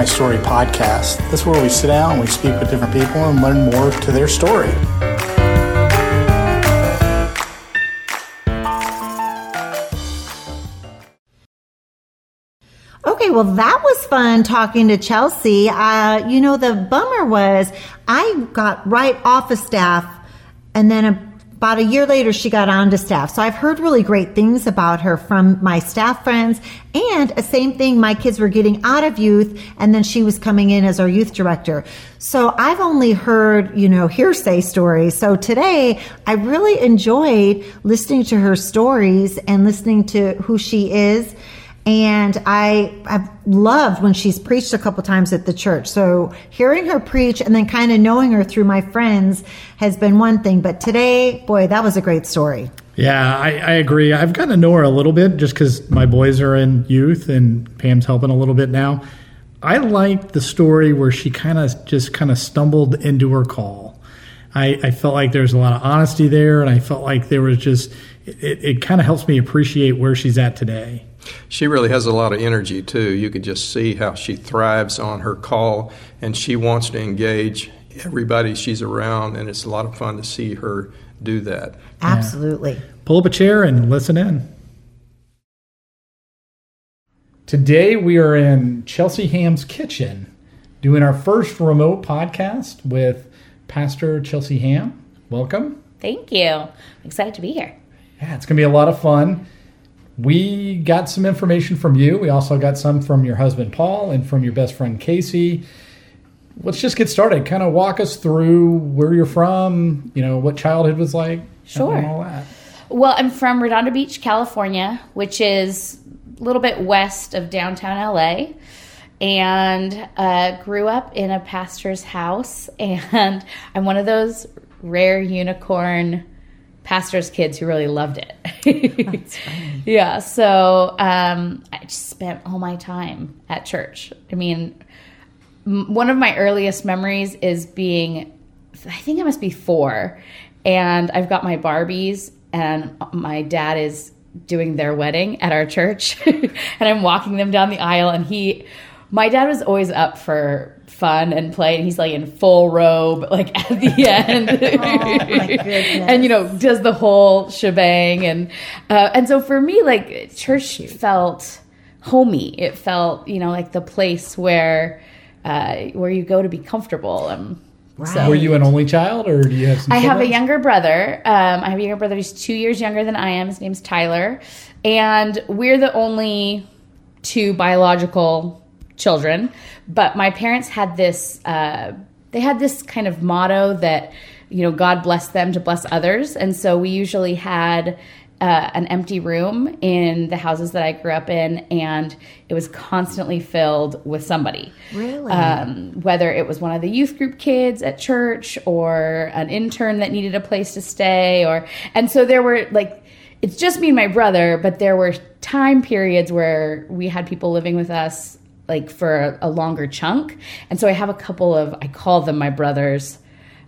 My Story podcast. This is where we sit down and we speak with different people and learn more to their story. Okay, well, that was fun talking to Chelsea. Uh, you know, the bummer was I got right off of staff, and then about a year later, she got onto staff. So I've heard really great things about her from my staff friends, and the same thing, my kids were getting out of youth, and then she was coming in as our youth director. So I've only heard, you know, hearsay stories. So today, I really enjoyed listening to her stories and listening to who she is and I have loved when she's preached a couple times at the church. So hearing her preach and then kind of knowing her through my friends has been one thing. But today, boy, that was a great story. Yeah, I, I agree. I've gotten to know her a little bit just because my boys are in youth and Pam's helping a little bit now. I liked the story where she kind of just kind of stumbled into her call. I, I, felt like there's a lot of honesty there, and I felt like there was just it, it kind of helps me appreciate where she's at today. She really has a lot of energy too. You can just see how she thrives on her call and she wants to engage everybody she's around, and it's a lot of fun to see her do that. Absolutely. Yeah. Pull up a chair and listen in. Today we are in Chelsea Ham's kitchen doing our first remote podcast with Pastor Chelsea Ham. Welcome. Thank you. I'm excited to be here. Yeah, it's going to be a lot of fun we got some information from you. We also got some from your husband, Paul, and from your best friend, Casey. Let's just get started. Kind of walk us through where you're from, you know, what childhood was like. Sure. all that. Well, I'm from Redondo Beach, California, which is a little bit west of downtown LA. And uh, grew up in a pastor's house. And I'm one of those rare unicorn pastor's kids who really loved it. yeah, so um, I just spent all my time at church. I mean, m- one of my earliest memories is being, I think I must be four, and I've got my Barbies, and my dad is doing their wedding at our church, and I'm walking them down the aisle, and he, my dad was always up for fun and play and he's like in full robe like at the end oh, and you know does the whole shebang and uh, and so for me like church felt homey it felt you know like the place where uh, where you go to be comfortable and Right. So, Were you an only child, or do you have? I have a younger brother. Um, I have a younger brother. He's two years younger than I am. His name's Tyler, and we're the only two biological children. But my parents had this, uh, they had this kind of motto that, you know, God bless them to bless others. And so we usually had uh, an empty room in the houses that I grew up in, and it was constantly filled with somebody. Really? Um, whether it was one of the youth group kids at church or an intern that needed a place to stay, or and so there were like it's just me and my brother, but there were time periods where we had people living with us like for a longer chunk. And so I have a couple of, I call them my brothers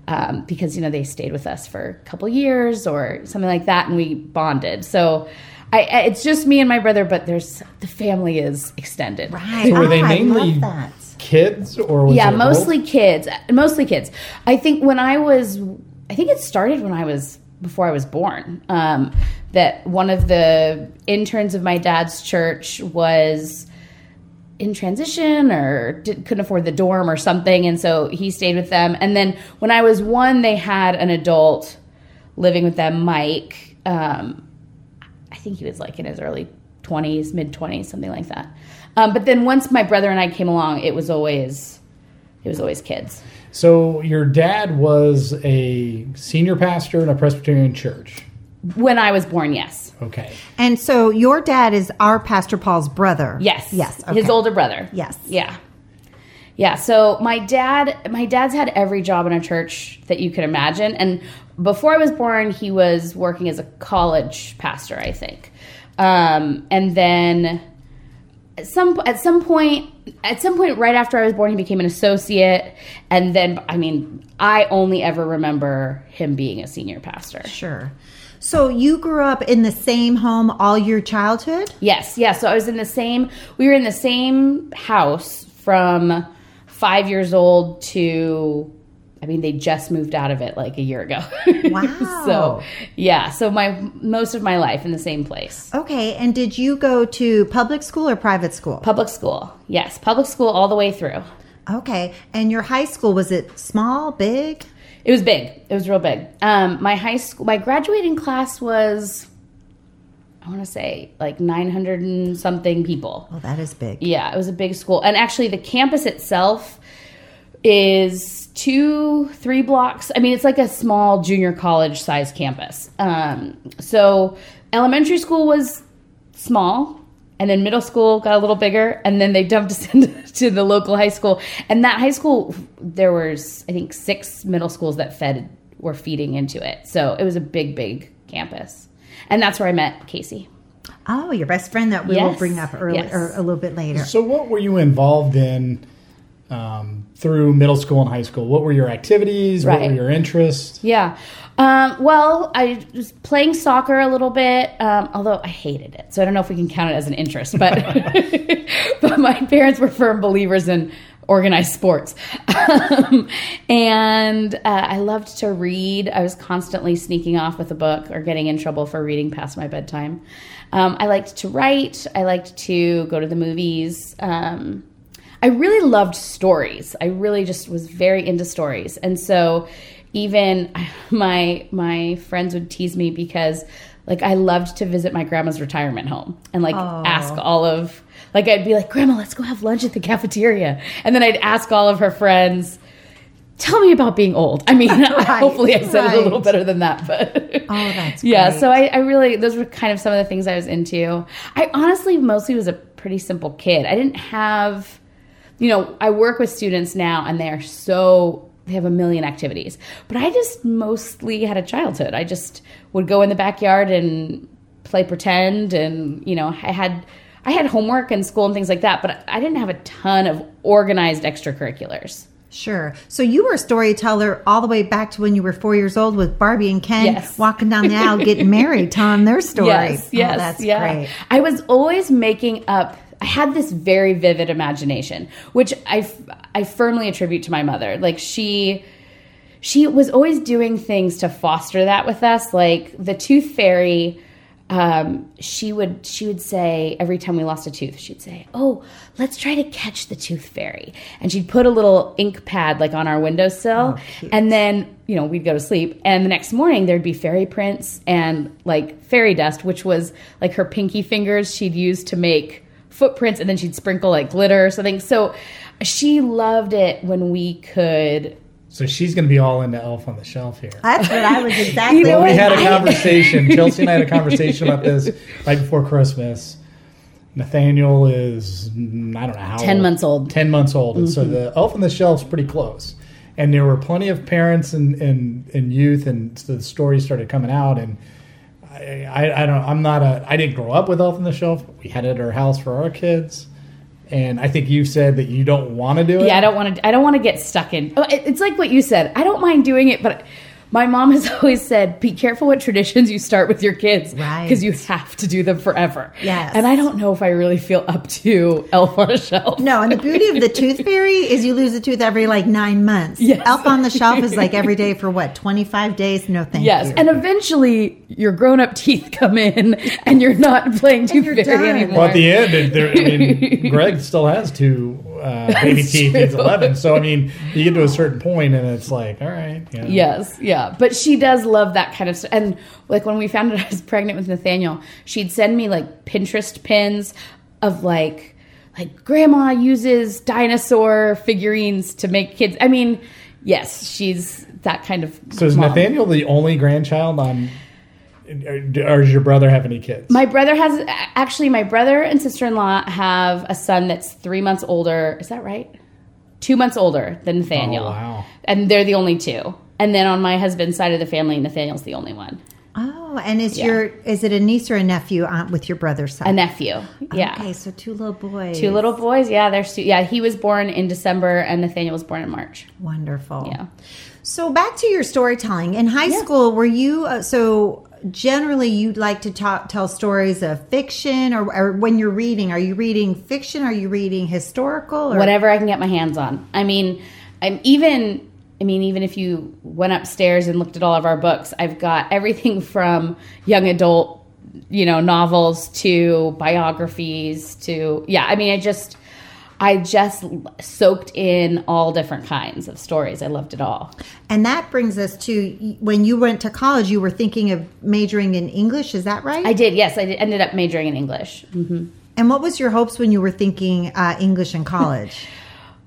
um, because, you know, they stayed with us for a couple years or something like that and we bonded. So I, it's just me and my brother, but there's, the family is extended. Right. So were they oh, mainly kids or yeah, mostly kids, mostly kids. I think when I was, I think it started when I was before I was born. Um, that one of the interns of my dad's church was in transition or did, couldn't afford the dorm or something. And so he stayed with them. And then when I was one, they had an adult living with them, Mike. Um, I think he was like in his early 20s, mid 20s, something like that. Um, but then once my brother and I came along, it was always it was always kids. So your dad was a senior pastor in a Presbyterian church. When I was born, yes. Okay. And so your dad is our Pastor Paul's brother. Yes. Yes. Okay. His older brother. Yes. Yeah. Yeah. So my dad, my dad's had every job in a church that you could imagine, and before I was born, he was working as a college pastor, I think, um, and then at some at some point at some point right after I was born, he became an associate, and then I mean, I only ever remember him being a senior pastor. Sure. So you grew up in the same home all your childhood? Yes, yes. So I was in the same. We were in the same house from five years old to I mean, they just moved out of it like a year ago. Wow. so, yeah. So my most of my life in the same place. Okay, and did you go to public school or private school? Public school. Yes, public school all the way through. Okay, and your high school was it small, big? It was big. It was real big. Um, my high school, my graduating class was, I want to say, like 900 and something people. Oh, that is big. Yeah, it was a big school. And actually, the campus itself is two, three blocks. I mean, it's like a small junior college size campus. Um, so, elementary school was small. And then middle school got a little bigger, and then they dumped us into the local high school. And that high school, there was I think six middle schools that fed were feeding into it. So it was a big, big campus, and that's where I met Casey. Oh, your best friend that we will bring up early Yes. or a little bit later. So, what were you involved in um, through middle school and high school? What were your activities? What were your interests? Yeah. Um, well, I was playing soccer a little bit, um, although I hated it. So I don't know if we can count it as an interest, but but my parents were firm believers in organized sports. Um, and uh, I loved to read. I was constantly sneaking off with a book or getting in trouble for reading past my bedtime. Um, I liked to write. I liked to go to the movies. Um, I really loved stories. I really just was very into stories. And so even my my friends would tease me because like I loved to visit my grandma's retirement home and like ask all of like I'd be like, "Grandma, let's go have lunch at the cafeteria." And then I'd ask all of her friends, "Tell me about being old." I mean, hopefully I said it a little better than that, but Oh, that's yeah, great. so I, I really those were kind of some of the things I was into. I honestly mostly was a pretty simple kid. I didn't have, you know, I work with students now, and they are so they have a million activities, but I just mostly had a childhood. I just would go in the backyard and play pretend, and you know, I had. I had homework and school and things like that, but I didn't have a ton of organized extracurriculars. Sure. So you were a storyteller all the way back to when you were four years old with Barbie and Ken Yes. walking down the aisle getting married, telling their story. Oh, yes, yes, oh, that's yeah. great. I was always making up. I had this very vivid imagination, which I, I firmly attribute to my mother. Like she, she was always doing things to foster that with us. Like the tooth fairy, um, she would she would say every time we lost a tooth, she'd say, "Oh, let's try to catch the tooth fairy," and she'd put a little ink pad like on our windowsill, and then you know we'd go to sleep, and the next morning there'd be fairy prints and like fairy dust, which was like her pinky fingers she'd use to make footprints, and then she'd sprinkle like glitter or something. So she loved it when we could So she's going to be all into Elf on the Shelf here. That's what I was exactly. You know Well, we had a conversation. Chelsea and I had a conversation about this right before Christmas. Nathaniel is mm, I don't know how 10 old. months old. Ten months old, and Mm-hmm. so the Elf on the Shelf's pretty close. And there were plenty of parents and and, and youth, and so the stories started coming out. And I, I don't I'm not a I didn't grow up with Elf on the Shelf. We had it at our house for our kids. And I think you said that you don't want to do it. Yeah, I don't want to. I don't want to get stuck in. oh, It's like what you said. I don't mind doing it, but my mom has always said, "Be careful what traditions you start with your kids, Right. Because you have to do them forever." Yes. and I don't know if I really feel up to Elf on a Shelf. No, and the beauty of the tooth fairy is you lose a tooth every like nine months. Yes. Elf on the shelf is like every day for what, 25 days? No, thank Yes, you. and eventually your grown-up teeth come in, and you're not playing tooth you're fairy done. anymore. Well, at the end, I mean, Greg still has two uh, baby That's teeth. He's 11. So, I mean, you get to a certain point and it's like, all right. You know. Yes, yeah. But she does love that kind of stuff. And like when we found out I was pregnant with Nathaniel, she'd send me like Pinterest pins of like like grandma uses dinosaur figurines to make kids. I mean, yes, she's that kind of So, is mom. Nathaniel the only grandchild on, or does your brother have any kids? My brother has actually my brother and sister-in-law have a son that's 3 months older. Is that right? 2 months older than Nathaniel. Oh, wow. And they're the only two. And then on my husband's side of the family, Nathaniel's the only one. oh, and is Yeah. your is it a niece or a nephew uh, with your brother's son? A nephew. Yeah. Okay, so two little boys. Two little boys, yeah, they're stu- yeah. He was born in December, and Nathaniel was born in March. Wonderful. Yeah. So back to your storytelling in high school, were you uh, so generally you'd like to talk, tell stories of fiction, or, or when you're reading, are you reading fiction? Are you reading historical? Or? whatever I can get my hands on. I mean, I'm even. I mean, even if you went upstairs and looked at all of our books, I've got everything from young adult, you know, novels to biographies to yeah. I mean, I just. I just soaked in all different kinds of stories. I loved it all. And that brings us to when you went to college, you were thinking of majoring in English. Is that right? I did, yes. I ended up majoring in English. hmm and what was your hopes when you were thinking uh, English in college?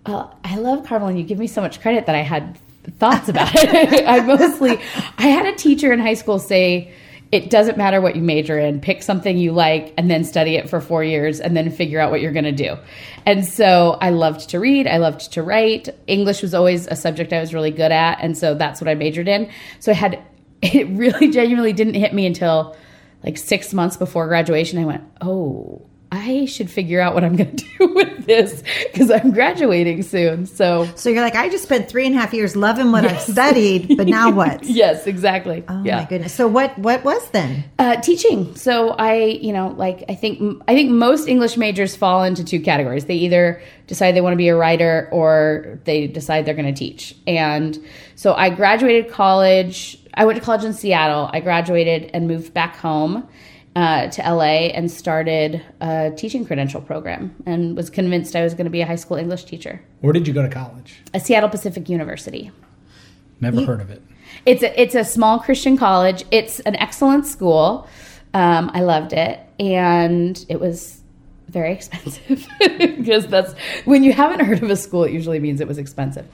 Uh, I love Carmelyn. You give me so much credit that I had thoughts about it. I mostly, I had a teacher in high school say, it doesn't matter what you major in, pick something you like and then study it for four years and then figure out what you're going to do. And so I loved to read, I loved to write. English was always a subject I was really good at. And so that's what I majored in. So I had, it really genuinely didn't hit me until like six months before graduation. I went, oh, I should figure out what I'm going to do with this because I'm graduating soon. So, so you're like, I just spent three and a half years loving what yes. I've studied, but now what? yes, exactly. Oh yeah. my goodness. So what what was then? Uh, teaching. So I, you know, like I think I think most English majors fall into two categories. They either decide they want to be a writer or they decide they're going to teach. And so I graduated college. I went to college in Seattle. I graduated and moved back home uh, to LA and started a teaching credential program and was convinced I was going to be a high school English teacher. Where did you go to college? A Seattle Pacific University. Never heard of it. It's a, it's a small Christian college. It's an excellent school. Um, I loved it, and it was very expensive because that's when you haven't heard of a school. It usually means it was expensive,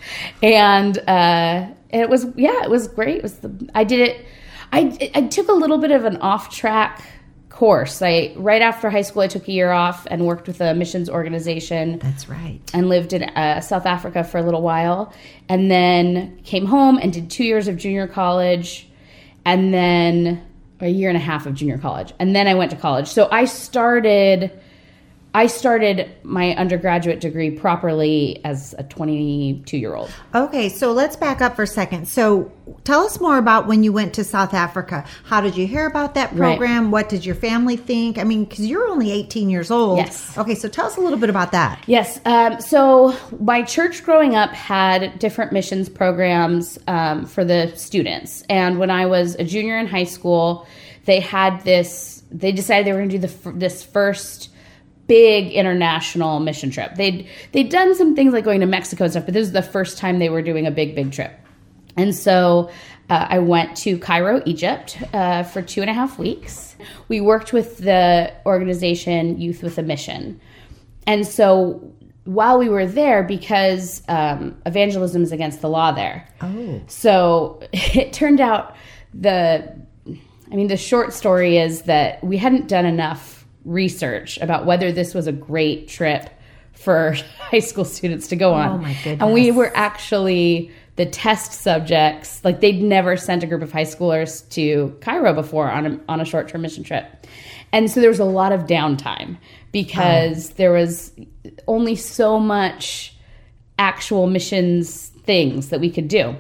and uh, it was yeah, it was great. It was the, I did it. I I took a little bit of an off track course. I right after high school, I took a year off and worked with a missions organization. That's right. And lived in uh, South Africa for a little while, and then came home and did two years of junior college, and then a year and a half of junior college, and then I went to college. So I started I started my undergraduate degree properly as a 22 year old. Okay, so let's back up for a second. So tell us more about when you went to South Africa. How did you hear about that program? Right. What did your family think? I mean, because you're only 18 years old. Yes. Okay, so tell us a little bit about that. Yes. Um, so my church growing up had different missions programs um, for the students. And when I was a junior in high school, they had this, they decided they were going to do the, this first big international mission trip. They'd they'd done some things like going to Mexico and stuff, but this was the first time they were doing a big big trip. And so uh, I went to Cairo, Egypt, uh, for two and a half weeks. We worked with the organization Youth with a Mission, and so while we were there, because um, evangelism is against the law there, oh, so it turned out the. I mean, the short story is that we hadn't done enough research about whether this was a great trip for high school students to go on. Oh my goodness. And we were actually the test subjects. Like they'd never sent a group of high schoolers to Cairo before on a, on a short term mission trip. And so there was a lot of downtime because oh. there was only so much actual missions things that we could do.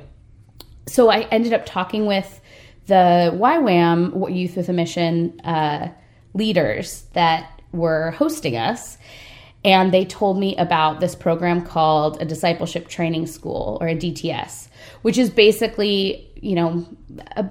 So I ended up talking with the YWAM, Youth with a Mission, uh, leaders that were hosting us. And they told me about this program called a discipleship training school or a DTS, which is basically, you know, a,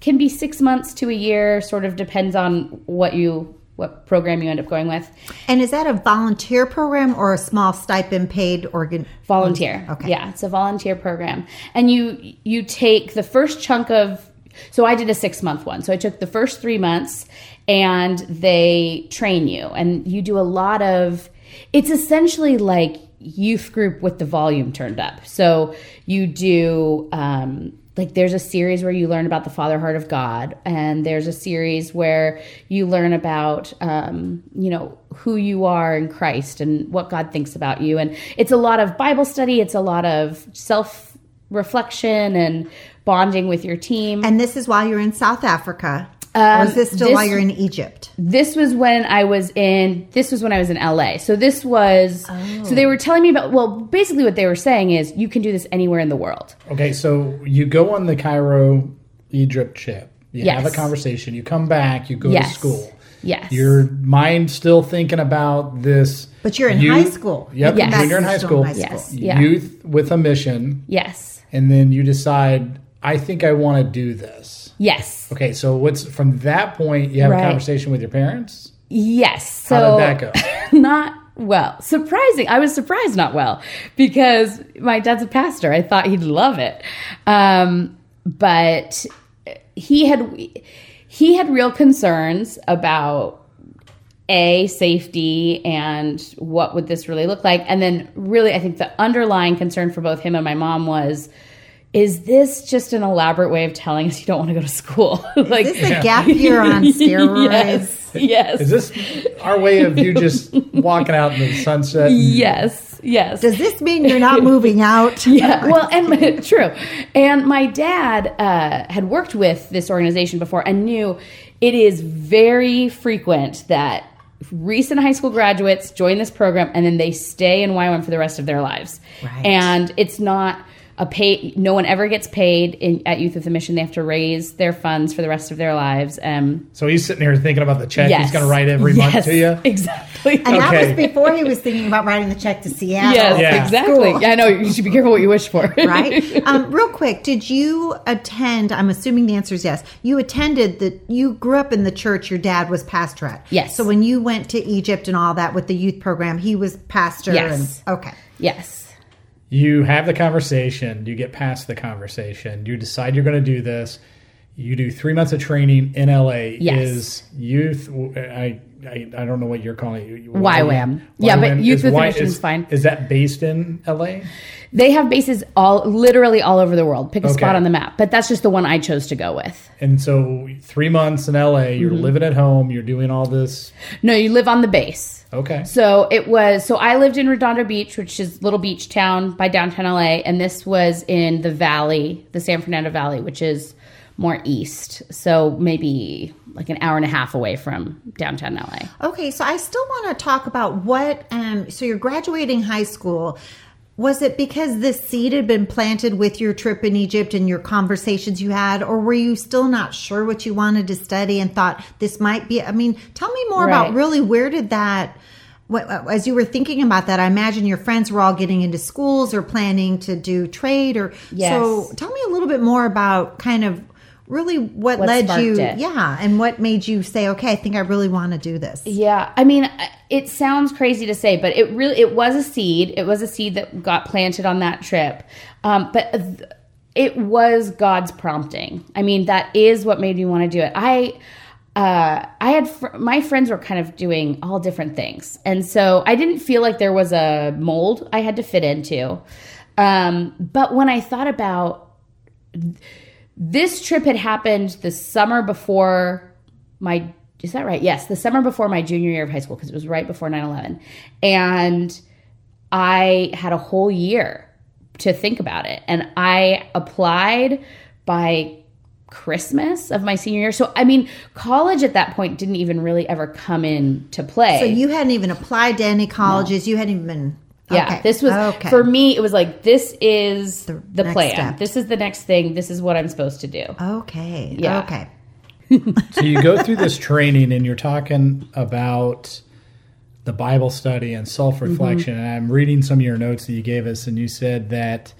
can be six months to a year, sort of depends on what you what program you end up going with. And is that a volunteer program or a small stipend paid organ? Volunteer. Okay. Yeah, it's a volunteer program, and you you take the first chunk of. So I did a six month one. So I took the first three months and they train you. And you do a lot of it's essentially like youth group with the volume turned up. So you do um, like there's a series where you learn about the father heart of god and there's a series where you learn about um, you know who you are in christ and what god thinks about you. And it's a lot of bible study. It's a lot of self reflection and bonding with your team and this is while you're in south africa um, or is this still this, while you're in Egypt? This was when I was in. This was when I was in LA. So this was. Oh. So they were telling me about. Well, basically, what they were saying is you can do this anywhere in the world. Okay, so you go on the Cairo Egypt trip. You Yes. have a conversation. You come back. You go Yes. to school. Yes. Your mind's still thinking about this. But you're in youth- high school. Yep. Yes. When you're in high school. in high Yes. school. Yeah. Youth with a mission, yes. And then you decide, I think I want to do this. Yes. Okay, so what's from that point? You have Right. a conversation with your parents. Yes. So How did that go? not well. Surprising. I was surprised not well because my dad's a pastor. I thought he'd love it. Um, but he had he had real concerns about a safety and what would this really look like and then really i think the underlying concern for both him and my mom was is this just an elaborate way of telling us you don't want to go to school like Is this a gap year on steroids? yes yes Is this our way of you just walking out in the sunset? Yes, yes. Does this mean you're not moving out? yeah, well, and true. And my dad uh, had worked with this organization before and knew it is very frequent that recent high school graduates join this program and then they stay in YWAM for the rest of their lives. Right. And it's not a pay. No one ever gets paid in, at Youth with a Mission. They have to raise their funds for the rest of their lives. Um, So he's sitting here thinking about the check yes, he's going to write every month to you. Exactly. And that was before he was thinking about writing the check to Seattle. Yes, Yeah. exactly. School. Yeah, I know. You should be careful what you wish for. right? Um, real quick, did you attend? I'm assuming the answer is yes. You attended the. You grew up in the church your dad was pastor at. Yes. So when you went to Egypt and all that with the youth program, he was pastor. Yes. And, okay. yes. You have the conversation, you get past the conversation, you decide you're going to do this. You do three months of training in LA. Yes. Is youth? I, I I don't know what you're calling it. YWAM. Yeah, but Youth with a Mission is fine. Is that based in LA? They have bases all literally all over the world. Pick a spot on the map. But that's just the one I chose to go with. And so three months in LA, you're Mm-hmm. living at home, you're doing all this. No, you live on the base. Okay. So it was so I lived in Redondo Beach, which is a little beach town by downtown LA, and this was in the valley, the San Fernando Valley, which is more east. So maybe like an hour and a half away from downtown LA. Okay, so I still want to talk about what. Um, so you're graduating high school. Was it because this seed had been planted with your trip in Egypt and your conversations you had, or were you still not sure what you wanted to study and thought this might be? I mean, tell me more about really where did that. What, as you were thinking about that, I imagine your friends were all getting into schools or planning to do trade, or Yes. so. Tell me a little bit more about kind of really what, What led you, it. yeah, and what made you say, okay, I think I really want to do this. Yeah, I mean, it sounds crazy to say, but it really it was a seed. It was a seed that got planted on that trip. Um, but th- it was God's prompting. I mean, that is what made me want to do it. I uh, I had fr- my friends were kind of doing all different things, and so I didn't feel like there was a mold I had to fit into. Um, but when I thought about this trip had happened the summer before my is that right? Yes the summer before my junior year of high school because it was right before 9-11 and i had a whole year to think about it. And i applied by christmas of my senior year. So i mean college at that point didn't even really ever come in to play. So you hadn't even applied to any colleges. You hadn't even been. Yeah, okay. this was okay. for me. It was like this is the, next plan. step. This is the next thing. This is what I'm supposed to do. Okay. Yeah. Okay. So you go through this training and you're talking about the Bible study and self reflection. Mm-hmm. And I'm reading some of your notes that you gave us, and you said that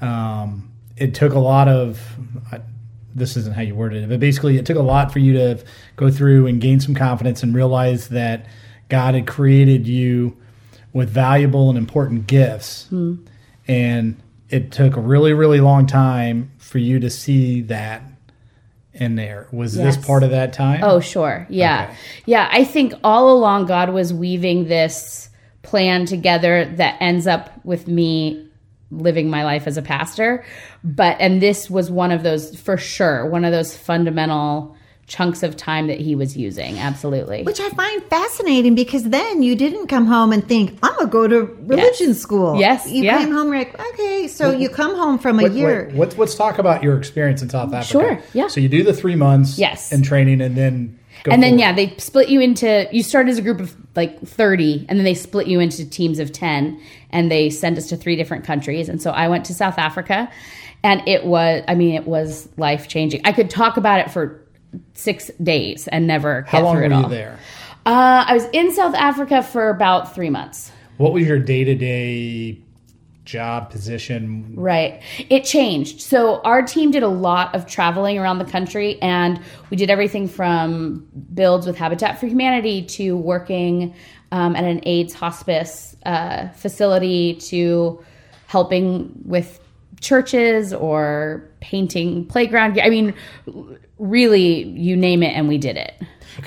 um, it took a lot of. Uh, this isn't how you worded it, but basically, it took a lot for you to go through and gain some confidence and realize that God had created you with valuable and important gifts. Hmm. And it took a really, really long time for you to see that in there. Was this part of that time? Oh, sure. Yeah. Okay. Yeah. I think all along God was weaving this plan together that ends up with me living my life as a pastor. But, and this was one of those, for sure, one of those fundamental chunks of time that he was using. Absolutely. Which I find fascinating because then you didn't come home and think, I'm going to go to religion Yes. school. Yes, You yeah. came home like, okay, so you come home from a What- year. what- let's let's talk about your experience in South Africa. Sure, yeah. So you do the three months. Yes. In training, and then. Go and then forward. yeah they split you into you start as a group of like 30 and then they split you into teams of 10 and they send us to three different countries and so i went to south africa and it was i mean it was life changing i could talk about it for six days and never How long through were you all. there? Uh, I was in South Africa for about three months. What was your day to day job position? Right. It changed. So our team did a lot of traveling around the country and we did everything from builds with Habitat for Humanity to working um, at an AIDS hospice uh, facility to helping with churches or painting playground. I mean, really, you name it and we did it.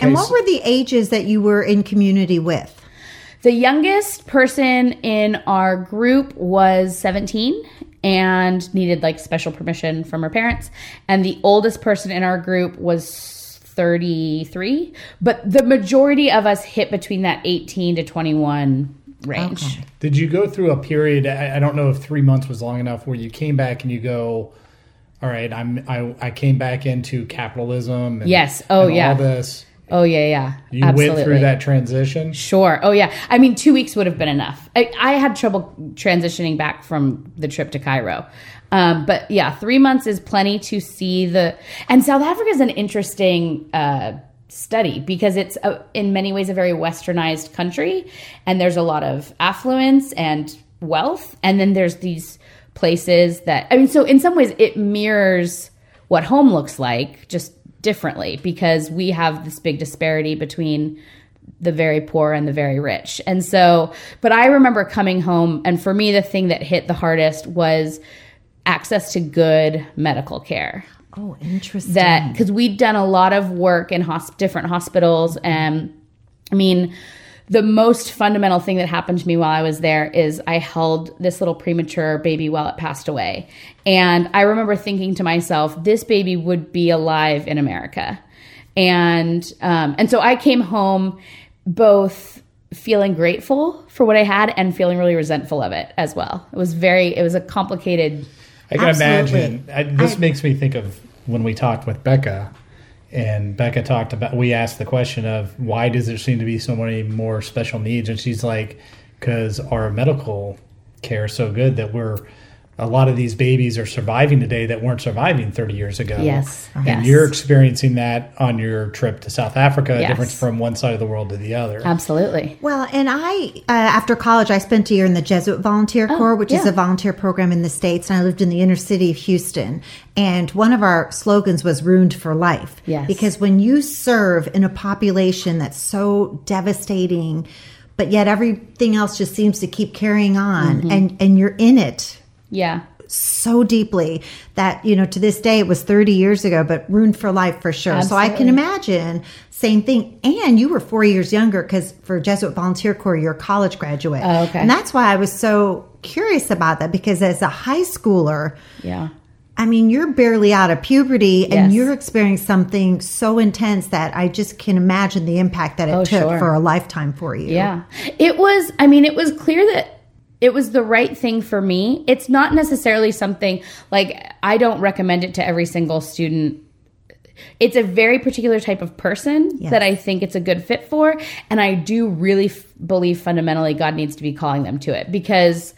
and what were the ages that you were in community with? The youngest person in our group was 17 and needed like special permission from her parents. And the oldest person in our group was 33. But the majority of us hit between that 18 to 21 range. Okay. Did you go through a period? I, I don't know if three months was long enough where you came back and you go, all right, I'm I, I came back into capitalism. And, Yes. Oh, and yeah. All this. Oh, yeah, yeah. You Absolutely. went through that transition. Sure. Oh, yeah. I mean, two weeks would have been enough. I, I had trouble transitioning back from the trip to Cairo. Um, but yeah, three months is plenty to see the. And South Africa is an interesting uh, study because it's a, in many ways a very westernized country, and there's a lot of affluence and wealth, and then there's these places that I mean, so in some ways it mirrors what home looks like, just differently because we have this big disparity between the very poor and the very rich. And so, but I remember coming home, and for me, the thing that hit the hardest was access to good medical care. Oh, interesting. That because we'd done a lot of work in hosp- different hospitals, and I mean, the most fundamental thing that happened to me while I was there is I held this little premature baby while it passed away. And I remember thinking to myself, this baby would be alive in America. And um, and so I came home both feeling grateful for what I had and feeling really resentful of it as well. It was very it was a complicated I can Absolutely. imagine. I, this I- makes me think of when we talked with Becca, and Becca talked about. We asked the question of why does there seem to be so many more special needs, and she's like, because our medical care is so good that we're. A lot of these babies are surviving today that weren't surviving 30 years ago. Yes, And yes. you're experiencing that on your trip to South Africa, a Yes. difference from one side of the world to the other. absolutely. Well, and I, uh, after college, I spent a year in the Jesuit Volunteer Corps, which is Oh, a volunteer program in the States, and I lived in the inner city of Houston. And one of our slogans was ruined for life. Yes. Because when you serve in a population that's so devastating, but yet everything else just seems to keep carrying on, Mm-hmm. and, and you're in it Yeah. so deeply that you know to this day it was 30 years ago but ruined for life for sure so i can imagine same thing and you were four years younger because for jesuit volunteer corps you're a college graduate Oh, okay. and that's why i was so curious about that because as a high schooler Yeah. i mean you're barely out of puberty and Yes. you're experiencing something so intense that i just can imagine the impact that it Oh, took sure. for a lifetime for you Yeah. It was, I mean, it was clear that it was the right thing for me. It's not necessarily something like I don't recommend it to every single student. It's a very particular type of person Yes. that I think it's a good fit for. And I do really f- believe fundamentally God needs to be calling them to it because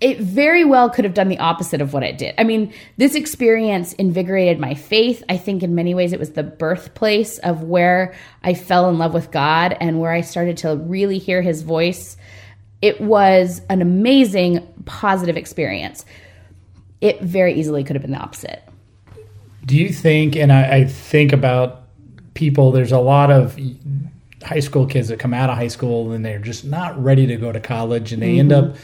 it very well could have done the opposite of what it did. I mean, this experience invigorated my faith. I think in many ways it was the birthplace of where I fell in love with God and where I started to really hear his voice. It was an amazing positive experience. It very easily could have been the opposite. Do you think, and I, I think about people, there's a lot of high school kids that come out of high school and they're just not ready to go to college and they end mm-hmm. up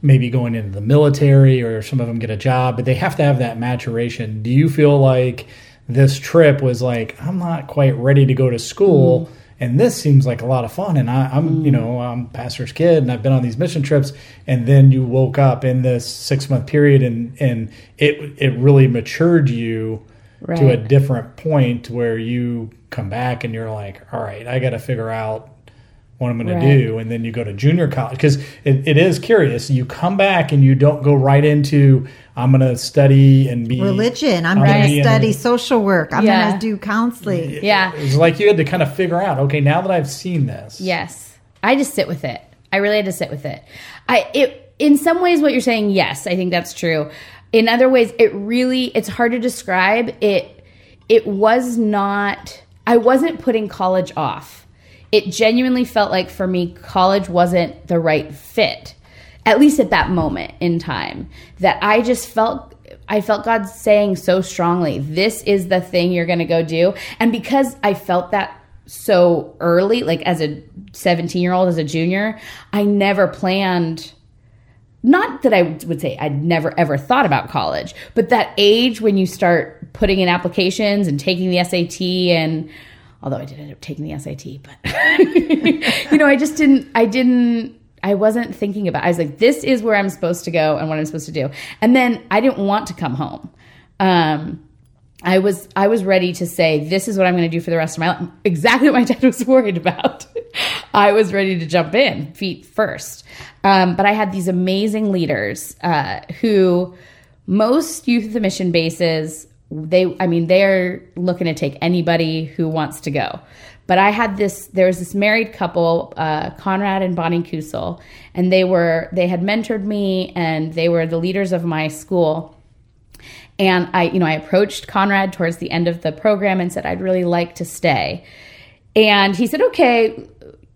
maybe going into the military or some of them get a job, but they have to have that maturation. Do you feel like this trip was like, I'm not quite ready to go to school? Mm-hmm. And this seems like a lot of fun, and I, I'm, you mm. know, I'm pastor's kid, and I've been on these mission trips. And then you woke up in this six month period, and and it it really matured you to a different point where you come back and you're like, all right, I got to figure out what I'm going Right. to do. And then you go to junior college because it, it is curious. You come back and you don't go right into, I'm going to study and be religion i'm I'm going gonna to be in- study social work i'm Yeah. going to do counseling Yeah. It's like you had to kind of figure out, okay, now that I've seen this. Yes. I just sit with it. I really had to sit with it. I it in some ways what you're saying, yes, I think that's true. In other ways, it really it's hard to describe. It it was not, I wasn't putting college off. It genuinely felt like for me, college wasn't the right fit, at least at that moment in time, that I just felt I felt God saying so strongly, this is the thing you're going to go do. And because I felt that so early, like as a 17 year old, as a junior, I never planned. Not that I would say I'd never ever thought about college, but that age when you start putting in applications and taking the SAT and although I did end up taking the SAT, but you know, I just didn't I didn't I wasn't thinking about. I was like, this is where I'm supposed to go and what I'm supposed to do. And then I didn't want to come home. Um, I was I was ready to say this is what I'm going to do for the rest of my life. Exactly what my dad was worried about. I was ready to jump in feet first. Um, but I had these amazing leaders uh, who most youth at the mission bases they I mean they're looking to take anybody who wants to go. But I had this. There was this married couple, uh, Conrad and Bonnie Kusel, and they were they had mentored me, and they were the leaders of my school. And I, you know, I approached Conrad towards the end of the program and said I'd really like to stay. And he said, "Okay,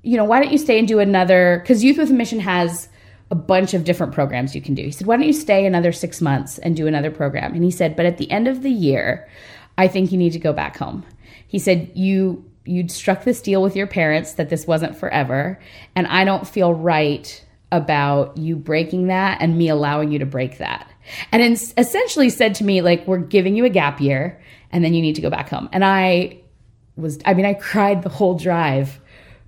you know, why don't you stay and do another? Because Youth with a Mission has." a bunch of different programs you can do. He said, Why don't you stay another six months and do another program? And he said, But at the end of the year, I think you need to go back home. He said, You you'd struck this deal with your parents that this wasn't forever and i don't feel right about you breaking that and me allowing you to break that. And essentially said to me like we're giving you a gap year and then you need to go back home. And i was i mean i cried the whole drive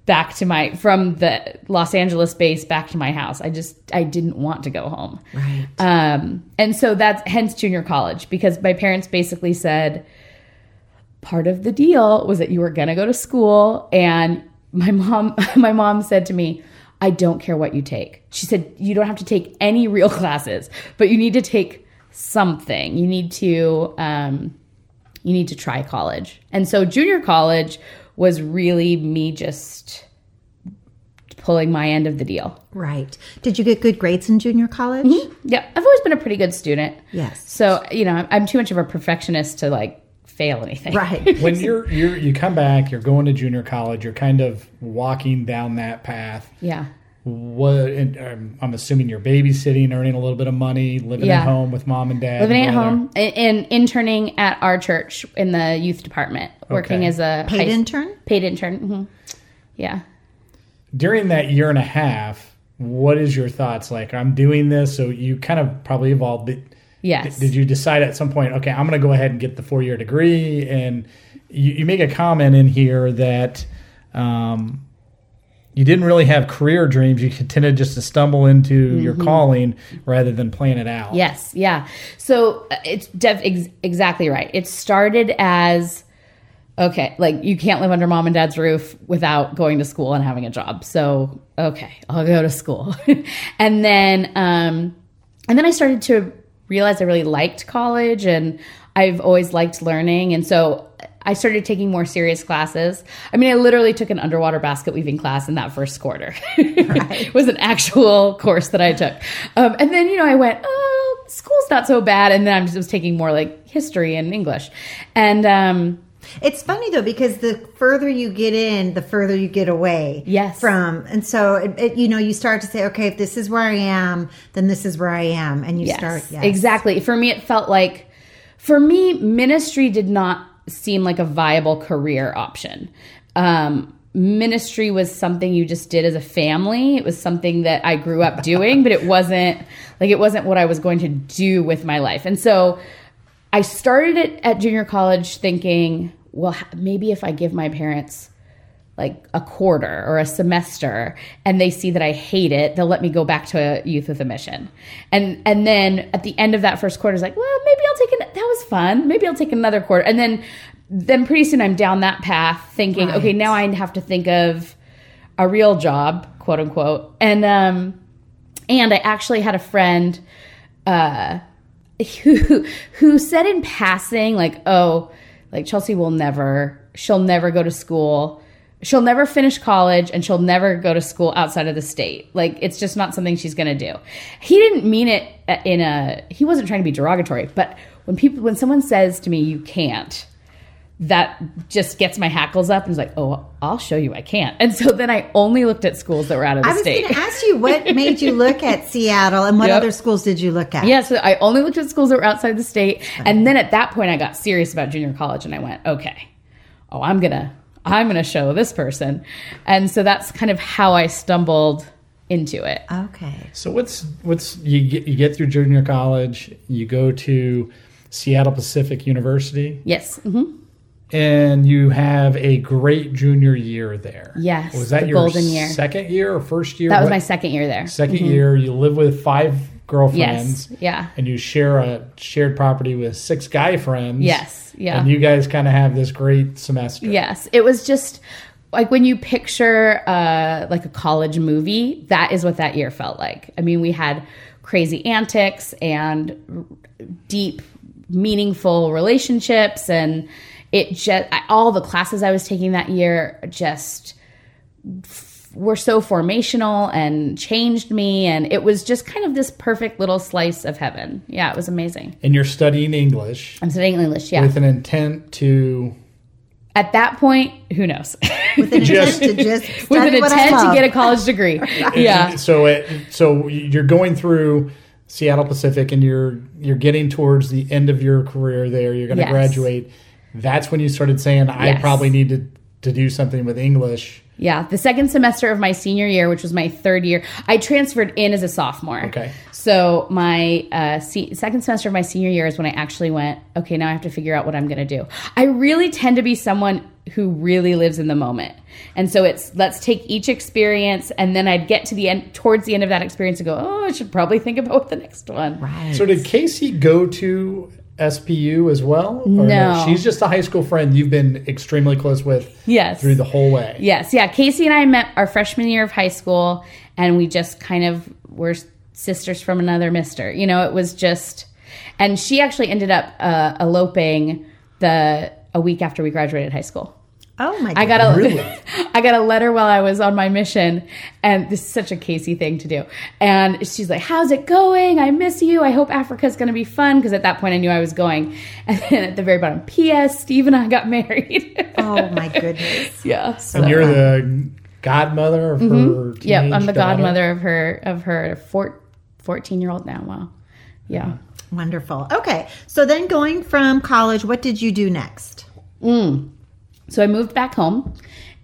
back to my from the los angeles base back to my house. I just i didn't want to go home. Right. Um and so that's hence junior college because my parents basically said part of the deal was that you were going to go to school and my mom my mom said to me I don't care what you take. She said you don't have to take any real classes, but you need to take something. You need to um, you need to try college. And so junior college was really me just pulling my end of the deal. Right. Did you get good grades in junior college? Mm-hmm. Yeah, I've always been a pretty good student. Yes. So, you know, I'm too much of a perfectionist to like fail anything. Right. when you're you're you come back, you're going to junior college, you're kind of walking down that path. Yeah. What and, um, I'm assuming you're babysitting, earning a little bit of money, living Yeah. at home with mom and dad, Living and at home and, and interning at our church in the youth department, working Okay. as a Paid high- intern? Paid intern. hmm Yeah. During that year and a half, what is your thoughts? Like, I'm doing this, so you kind of probably evolved. Did, Yes. did you decide at some point, okay, I'm going to go ahead and get the four year degree? And you, you make a comment in here that um, you didn't really have career dreams. You tended just to stumble into your calling rather than plan it out. Yes, yeah. So uh, it's def- ex- exactly right. It started as okay, like you can't live under mom and dad's roof without going to school and having a job. So okay, I'll go to school, and then um, and then I started to realize I really liked college, and I've always liked learning, and so. I started taking more serious classes. I mean, I literally took an underwater basket weaving class in that first quarter. it was an actual course that I took. Um, and then, you know, I went, oh, school's not so bad. And then I just was taking more like history and English. And um, It's funny though because the further you get in, the further you get away. Yes. From and so it, it, you know you start to say, okay, if this is where I am, then this is where I am, and you yes, start. Yes. exactly. For me, it felt like, for me, ministry did not seem like a viable career option. Um, ministry was something you just did as a family. It was something that I grew up doing, but it wasn't like it wasn't what I was going to do with my life. And so I started it at junior college thinking, well, maybe if I give my parents like a quarter or a semester and they see that I hate it, they'll let me go back to youth with a mission. And and then at the end of that first quarter, it's like, well, maybe I'll take an that was fun. Maybe I'll take another quarter. And then then pretty soon I'm down that path thinking, okay, now I have to think of a real job, quote unquote. And um and I actually had a friend uh who who said in passing like oh like chelsea will never she'll never go to school. She'll never finish college and she'll never go to school outside of the state. Like it's just not something she's going to do. He didn't mean it uh, in a he wasn't trying to be derogatory but when people when someone says to me you can't that just gets my hackles up and is like, oh, I'll show you I can't. And so then I only looked at schools that were out of the state. I was state. going to ask you what made you look at Seattle and what Yep. other schools did you look at? Yeah, so I only looked at schools that were outside the state. And then at that point I got serious about junior college and I went, okay, oh, I'm gonna I'm gonna show this person. And so that's kind of how I stumbled into it. Okay. So what's what's you get you get through junior college, you go to Seattle Pacific University, Yes. hmm and you have a great junior year there. Yes, Was that your golden year. second year or first year? That was What- my second year there. 2nd year. You live with five girlfriends. Yes. Yeah. And you share a shared property with six guy friends. Yes. Yeah. And you guys kind of have this great semester. Yes, it was just like when you picture uh, like a college movie. That is what that year felt like. I mean, we had crazy antics and deep, meaningful relationships, and it just all the classes I was taking that year just f- were so formational and changed me, and it was just kind of this perfect little slice of heaven. Yeah, it was amazing. And you're studying English I'm studying English. Yeah. with an intent to At that point, who knows? With an Just- intent to just with an what I intent to get a college degree. yeah. So it, so you're going through Seattle Pacific, and you're you're getting towards the end of your career there. You're going to Yes. graduate. That's when you started saying, "I Yes. probably need to to do something with English." Yeah. The second semester of my senior year, which was my third year, I transferred in as a sophomore. Okay. So my uh, se- second semester of my senior year is when I actually went, okay, now I have to figure out what I'm going to do. I really tend to be someone who really lives in the moment. And so it's let's take each experience and then I'd get to the end towards the end of that experience and go, oh, I should probably think about the next one. Right. So did Casey go to SPU as well? Or No. she's just a high school friend you've been extremely close with Yes. through the whole way. Yes, yeah. Casey and I met our freshman year of high school, and we just kind of were sisters from another mister. You know, it was just, and she actually ended up uh, eloping the a week after we graduated high school. Oh my I got a, Really? I got a letter while I was on my mission, and this is such a Casey thing to do. And she's like, "How's it going? I miss you. I hope Africa's going to be fun." Because at that point, I knew I was going. And then at the very bottom, P.S. Steve and I got married. Oh my goodness. yeah. So. And you're the godmother of her Mm-hmm. Yep, I'm the daughter? godmother of her of her four, 14 year old now. Wow. Yeah. Wonderful. Okay. So then going from college, what did you do next? So I moved back home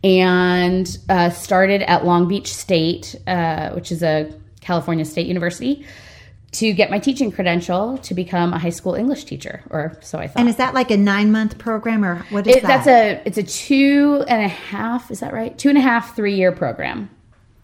and uh, started at Long Beach State, uh, which is a California State University, to get my teaching credential to become a high school English teacher, or so I thought. And is that like a nine month program or what is It, that? that's a it's a two and a half. Is that right? Two and a half, three year program.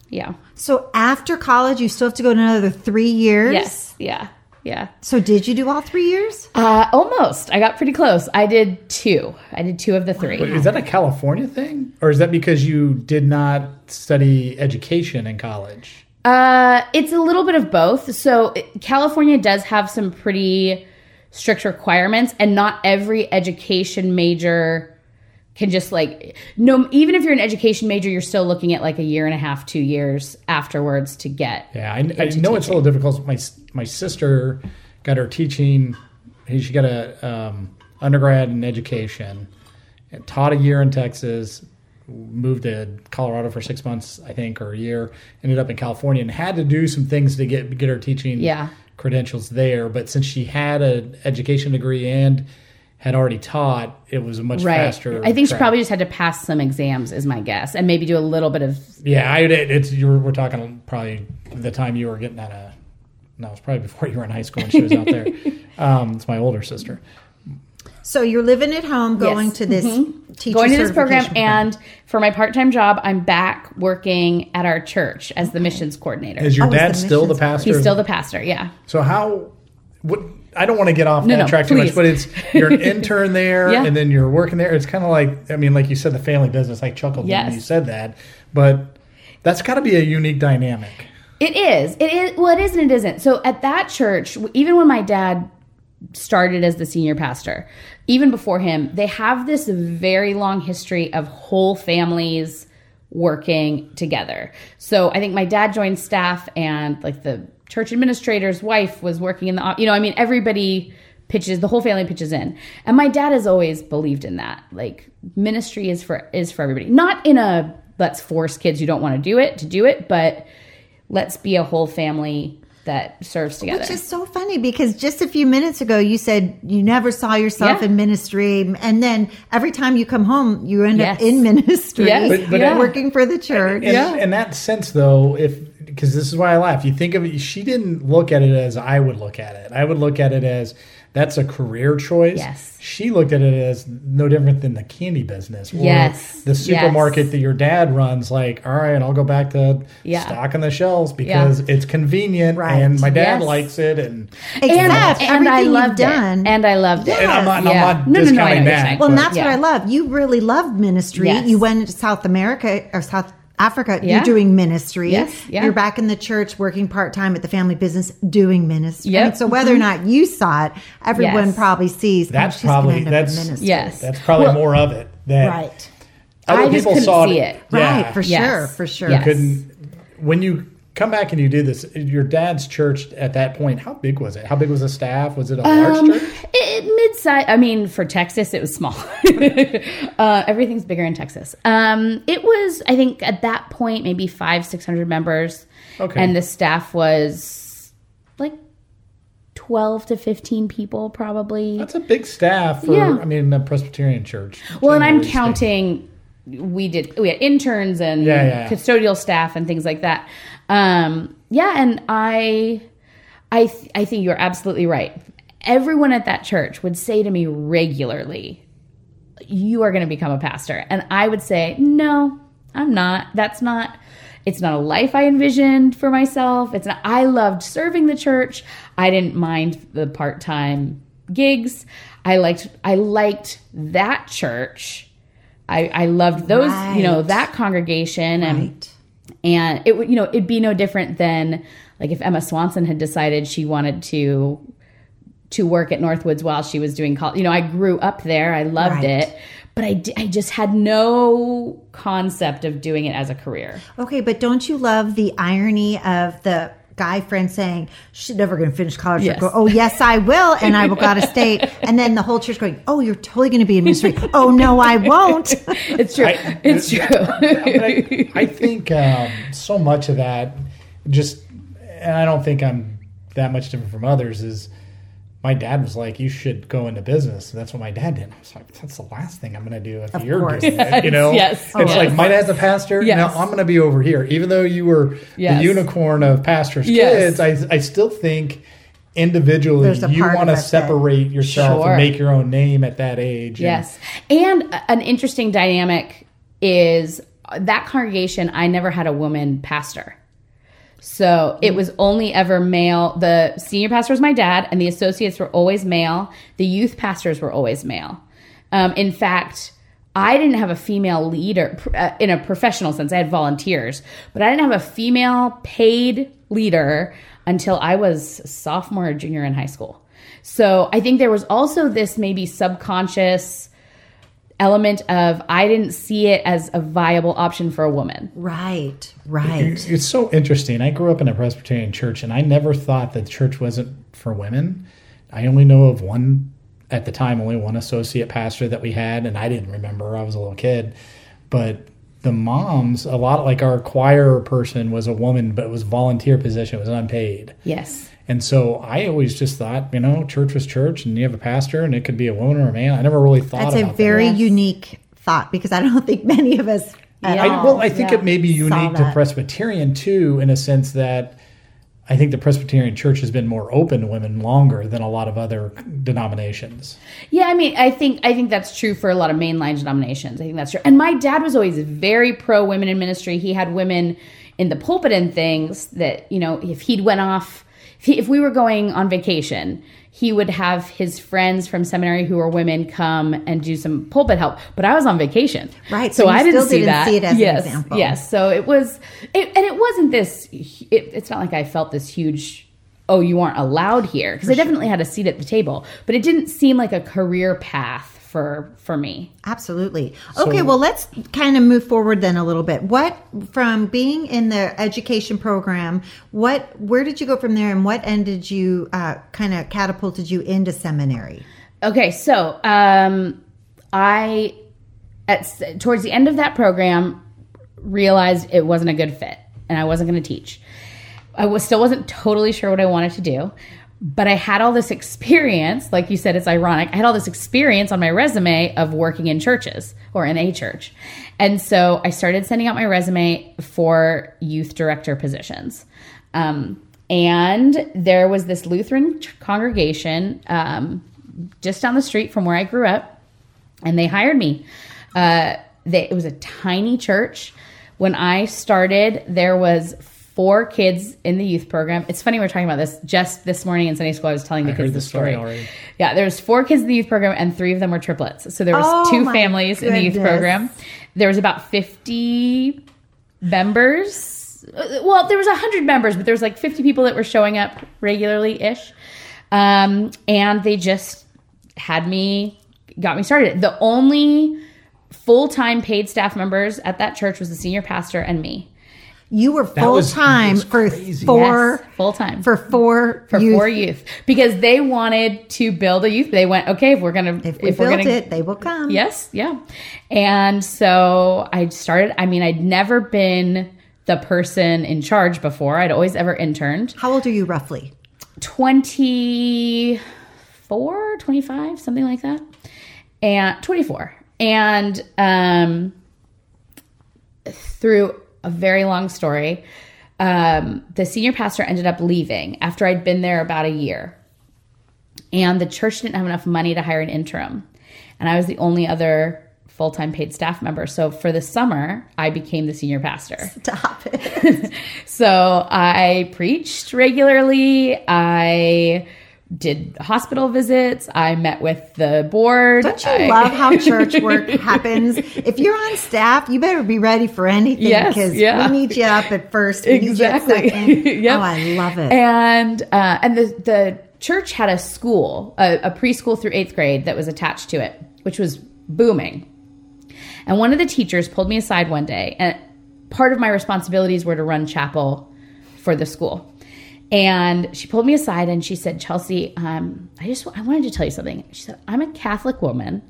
Yeah. so after college, you still have to go to another three years? Yes. Yeah. Yeah. So did you do all three years? Uh, almost. I got pretty close. I did two. I did two of the three. Is that a California thing? Or is that because you did not study education in college? Uh, it's a little bit of both. So California does have some pretty strict requirements, and not every education major can just like no. Even if you're an education major, you're still looking at like a year and a half, two years afterwards to get. Yeah, I, I know it's a little difficult. My my sister got her teaching. She got a um, undergrad in education, and taught a year in Texas. Moved to Colorado for six months, I think, or a year. Ended up in California and had to do some things to get get her teaching Yeah. credentials there. But since she had an education degree and had already taught, it was a much Right. faster. I think she probably just had to pass some exams, is my guess, and maybe do a little bit of. Yeah, I, it- it's you're, we're talking probably the time you were getting out of. No, it was probably before you were in high school when she was out there. Um, it's my older sister. So you're living at home, going Yes. to this teacher Going to this program, certification and for my part time job, I'm back working at our church as the missions coordinator. Is your Oh, dad the still the pastor? He's still the pastor, yeah. so how? What? I don't want to get off No, that no, track too much, but it's you're an intern there, Yeah. and then you're working there. It's kind of like I mean, like you said, the family business. I chuckled when you said that, but that's got to be a unique dynamic. It is. It is. Well, it is and it isn't. So at that church, even when my dad started as the senior pastor, even before him, they have this very long history of whole families working together. So I think my dad joined staff and like the church administrator's wife was working in the, you know, I mean, everybody pitches the whole family pitches in and my dad has always believed in that like ministry is for is for everybody not in a let's force kids who don't want to do it to do it but let's be a whole family that serves together Which is so funny because just a few minutes ago you said you never saw yourself Yeah. in ministry, and then every time you come home, you end Yes. up in ministry, Yes. But- but- working for the church. Yeah, in that sense though if because this is why i laugh you think of it she didn't look at it as i would look at it i would look at it as that's a career choice Yes. she looked at it as no different than the candy business or Yes. the supermarket Yes. that your dad runs like all right i'll go back to Yeah. stocking the shelves because it's convenient Right. and my dad Yes. likes it and Except and, everything and I you've loved done. it. And I loved it. And I'm not- and I'm Yeah. not no, no, no, I know discounting what you're that. saying. Well, and But- that's Yeah. what I love. You really loved ministry. Yes. You went to South America or South Africa. Yeah. You're doing ministry. Yes, yeah. You're back in the church working part time at the family business doing ministry. Yep. I mean, so whether or not you saw it, everyone Yes. probably sees. That's she's probably- end up that's- ministry. Yes. that's probably Well, more of it that right. other I just people couldn't saw see it. Yeah. Right. For Yes. sure. For sure. Yes. couldn't when you come back and you do this your dad's church at that point how big was it how big was the staff was it a large Um, church it, mid-size. I mean, for Texas, it was small. uh, everything's bigger in Texas. Um, it was, I think, at that point, maybe five, six hundred members. Okay. And the staff was like twelve to fifteen people, probably. that's a big staff for Yeah. i mean a presbyterian church Well, and I'm counting. We did. We had interns and yeah, yeah. custodial staff and things like that. Um, yeah, and I, I, th- I think you're absolutely right. Everyone at that church would say to me regularly, "You are going to become a pastor," and I would say, "No, I'm not. That's not." It's not a life I envisioned for myself. It's not. I loved serving the church. I didn't mind the part time gigs. I liked. I liked that church. I, I loved those, you know, that congregation, and Right. and it would, you know, it'd be no different than like if Emma Swanson had decided she wanted to to work at Northwoods while she was doing college. You know, I grew up there. I loved Right. it, but I, I just had no concept of doing it as a career. Okay, but don't you love the irony of the guy friend saying she's never going to finish college? Yes. Go, oh yes, I will, and I will go to state, and then the whole church going, oh, you're totally going to be in ministry. oh no, I won't. It's true. I- it's true. But I, I think um, so much of that just and i don't think i'm that much different from others is my dad was like, "You should go into business." And that's what my dad did. I was like, "That's the last thing I'm going to do if you're course. doing it." You know, Yes, It's yes. like my dad's a pastor. Yes. Now I'm going to be over here, even though you were Yes. the unicorn of pastors' kids. I I still think individually you want to of separate yourself Sure. and make your own name at that age. Yes. And a- an interesting dynamic is that congregation, I never had a woman pastor. So it was only ever male. The senior pastor was my dad, and the associates were always male. The youth pastors were always male. Um, in fact, I didn't have a female leader uh, in a professional sense. I had volunteers, but I didn't have a female paid leader until I was sophomore or junior in high school. So I think there was also this maybe subconscious element of I didn't see it as a viable option for a woman. Right, right. It's so interesting. I grew up in a Presbyterian church, and I never thought that church wasn't for women. I only know of one at the time, only one associate pastor that we had, and I didn't remember. I was a little kid, but the moms, a lot like our choir person was a woman, but it was volunteer position. It was unpaid. Yes. And so I always just thought, you know, church was church, and you have a pastor, and it could be a woman or a man. I never really thought That's a very that. unique thought because I don't think many of us. At Yeah. I, well, I think Yeah. it may be unique to. Presbyterian too, in a sense that I think the Presbyterian Church has been more open to women longer than a lot of other denominations. Yeah, I mean, I think I think that's true for a lot of mainline denominations. I think that's true. And my dad was always very pro women in ministry. He had women in the pulpit and things that you know, if he'd went off, if, we were going on vacation, he would have his friends from seminary who were women come and do some pulpit help. But I was on vacation, Right, So, so I didn't see didn't that. see it as an yes, example. Yes. So it was, it, and it wasn't this. It, it's not like I felt this huge oh, you aren't allowed here because I definitely had a seat at the table, but it didn't seem like a career path for for me. Absolutely. Okay, well, let's kind of move forward then a little bit. What from being in the education program, what where did you go from there, and what ended you uh, kind of catapulted you into seminary? Okay, so um, I at towards the end of that program realized it wasn't a good fit, and I wasn't going to teach. I was still wasn't totally sure what I wanted to do, but I had all this experience. Like you said, it's ironic. I had all this experience on my resume of working in churches or in a church, and so I started sending out my resume for youth director positions. Um, and there was this Lutheran congregation um, just down the street from where I grew up, and they hired me. Uh, they, it was a tiny church. When I started, there was four kids in the youth program. It's funny we're talking about this. Just this morning in Sunday school, I was telling the I kids heard the the story story. already. Yeah, there was four kids in the youth program, and three of them were triplets. So there was Oh, two my families in the youth program. There was about fifty members. Well, there was hundred members, but there was like fifty people that were showing up regularly ish, um, and they just had me got me started. The only full time paid staff members at that church was the senior pastor and me. You were full was- time was for crazy. four full time for four for youth. four youth because they wanted to build a youth. They went okay if we're gonna If we we're gonna it, they will come. Yes, yeah. And so I started, I mean, I'd never been the person in charge before. I'd always ever interned. How old are you roughly? 24, 25, something like that. And 24. And um, through a very long story, um, the senior pastor ended up leaving after I'd been there about a year. And the church didn't have enough money to hire an interim. And I was the only other full time paid staff member. So for the summer, I became the senior pastor. Stop it. So I preached regularly. I did hospital visits. I met with the board. Don't you I- love how church work happens? If you're on staff, you better be ready for anything Yes, because yeah. we need you up at first. We exactly? Need you at second. Yep. Oh, I love it. And uh, and the the church had a school, a, a preschool through eighth grade that was attached to it, which was booming. And one of the teachers pulled me aside one day, and part of my responsibilities were to run chapel for the school. And she pulled me aside and she said, "Chelsea, um, I just I wanted to tell you something." She said, "I'm a Catholic woman.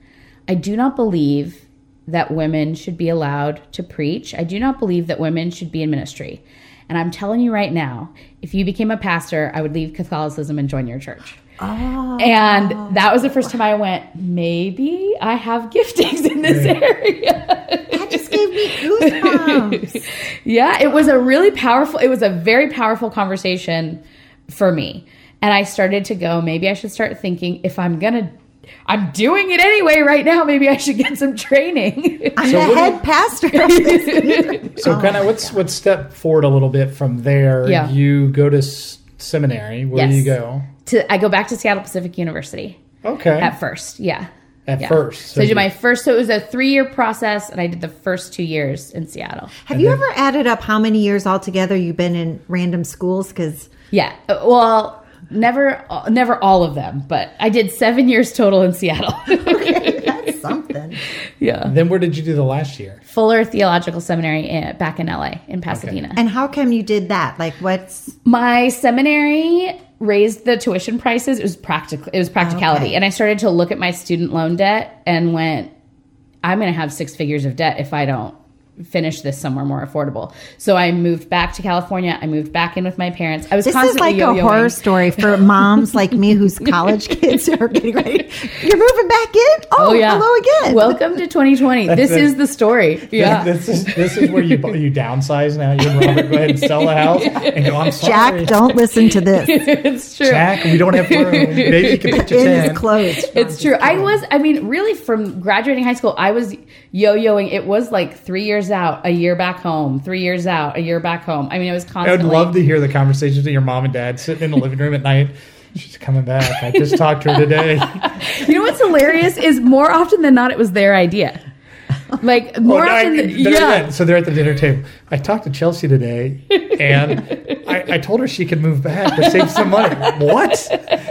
I do not believe that women should be allowed to preach. I do not believe that women should be in ministry. And I'm telling you right now, if you became a pastor, I would leave Catholicism and join your church." And that was the first time I went, maybe I have giftings in this area. that just gave me goosebumps. Yeah, it was a really powerful, it was a very powerful conversation for me. And I started to go, maybe I should start thinking if I'm going to, I'm doing it anyway right now, maybe I should get some training. I'm So the what do head pastor of this. So kind of let's let's step forward a little bit from there. Oh. Yeah. You go to s- seminary. Where do you go? to, I go back to Seattle Pacific University Okay. at first. Yeah. At Yeah. first. So, I you- did my first, so it was a three year process, and I did the first two years in Seattle. Have you ever added up how many years altogether you've been in random schools? Because Yeah. Uh, Well, never, uh, never all of them, but I did seven years total in Seattle. okay, that's something. yeah. Then where did you do the last year? Fuller Theological Seminary in, back in LA, in Pasadena. And how come you did that? Like, what's My seminary raised the tuition prices. It was practical. It was practicality, Okay. and I started to look at my student loan debt and went, "I'm going to have six figures of debt if I don't finish this somewhere more affordable." So I moved back to California. I moved back in with my parents. I was this is constantly like a yo-yoing. horror story for moms like me whose college kids are getting ready. You're moving back in? Oh, Oh yeah. hello again. Welcome to 2020. this it. is the story. Yeah. This is this is where you you downsize now. You and Robert go ahead and sell the house and go. I'm sorry, Jack, don't listen to this. it's true. Jack, we don't have room. Maybe you can put your In tent. is closed. It's true. I was, I mean, really from graduating high school, I was yo yoing. It was like three years out, a year back home, three years out, a year back home. I mean, it was constantly. I would love to hear the conversations of your mom and dad sitting in the living room at night. She's coming back. I just talked to her today. You know what's hilarious is more often than not, it was their idea. Like Oh, more no, I- often, than, they're- yeah. So they're at the dinner table. I talked to Chelsea today, and I, I told her she could move back to save some money. What?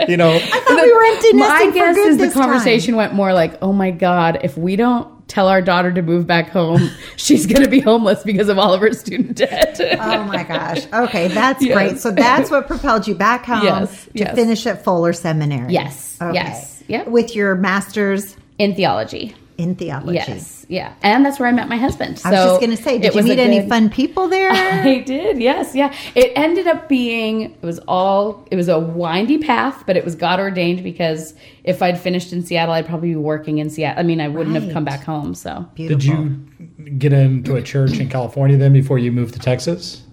You know, I thought we were empty My nesting for guess good is the this time. conversation went more like, "Oh my god, if we don't tell our daughter to move back home, she's going to be homeless because of all of her student debt." Oh my gosh. Okay, that's Yes. great. So that's what propelled you back home Yes, to yes. finish at Fuller Seminary. Yes, yes, yep. With your master's In theology. In theology. Yes, yeah, and that's where I met my husband. I was just going to say, did you meet any good- fun people there? I did, yes, yeah. It ended up being it was all it was a windy path, but it was God ordained because if I'd finished in Seattle, I'd probably be working in Seattle. I mean, I wouldn't have come back home. So Beautiful. did you get into a church in California then before you moved to Texas?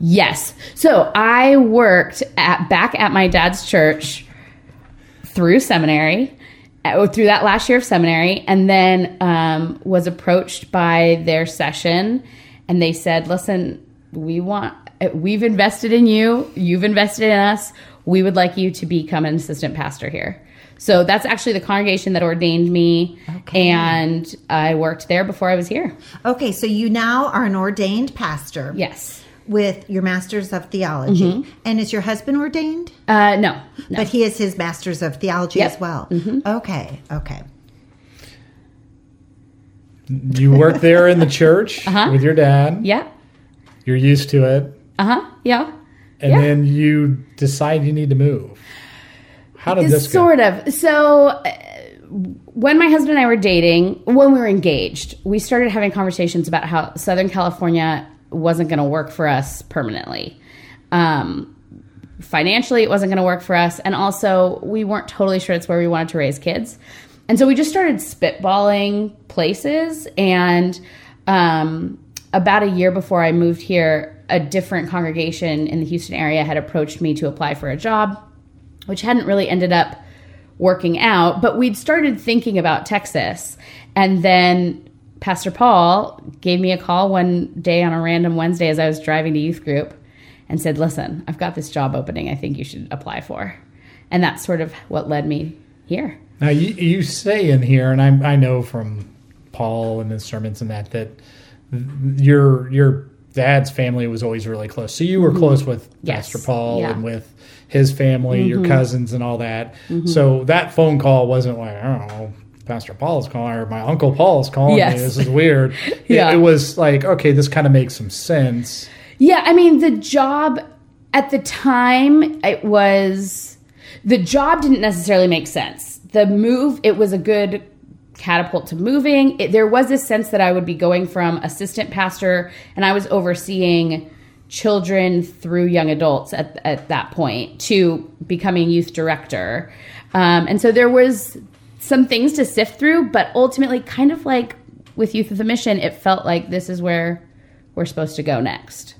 yes, so I worked at back at my dad's church through seminary. Uh, Through that last year of seminary, and then um, was approached by their session, and they said, "Listen, we want we've invested in you you've invested in us we would like you to become an assistant pastor here so that's actually the congregation that ordained me Okay. and i worked there before i was here Okay, so you now are an ordained pastor. yes With your master's of theology. Mm-hmm. And is your husband ordained? uh, no, no. But he has his master's of theology Yep. as well. Okay, okay. You work there in the church Uh-huh. with your dad. yeah You're used to it, uh-huh yeah and Yeah. then you decide you need to move. How did this go? sort of. So uh, when my husband and I were dating, when we were engaged, we started having conversations about how Southern California wasn't going to work for us permanently. Um, financially, it wasn't going to work for us, and also we weren't totally sure it's where we wanted to raise kids. And so we just started spitballing places. And um, about a year before I moved here, a different congregation in the Houston area had approached me to apply for a job which hadn't really ended up working out. But we'd started thinking about Texas. And then Pastor Paul gave me a call one day on a random Wednesday as I was driving to youth group and said, Listen, I've got this job opening I think you should apply for. And that's sort of what led me here. Now you, you say in here, and I, I know from Paul and his sermons and that that your your dad's family was always really close. So you were close with Mm-hmm. Yes. Pastor Paul Yeah. Mm-hmm. and with his family, your cousins, and all that. So that phone call wasn't like I don't know. Pastor Paul is calling or my uncle Paul is calling Yes. me. This is weird. It- Yeah. it, was like okay, this kind of makes some sense. Yeah, I mean, the job at the time, it was the job didn't necessarily make sense. The move, it was a good catapult to moving. It, there was this sense that I would be going from assistant pastor and I was overseeing children through young adults at, at that point to becoming youth director. Um, and so there was some things to sift through, but ultimately, kind of like with Youth with a Mission, it felt like this is where we're supposed to go next.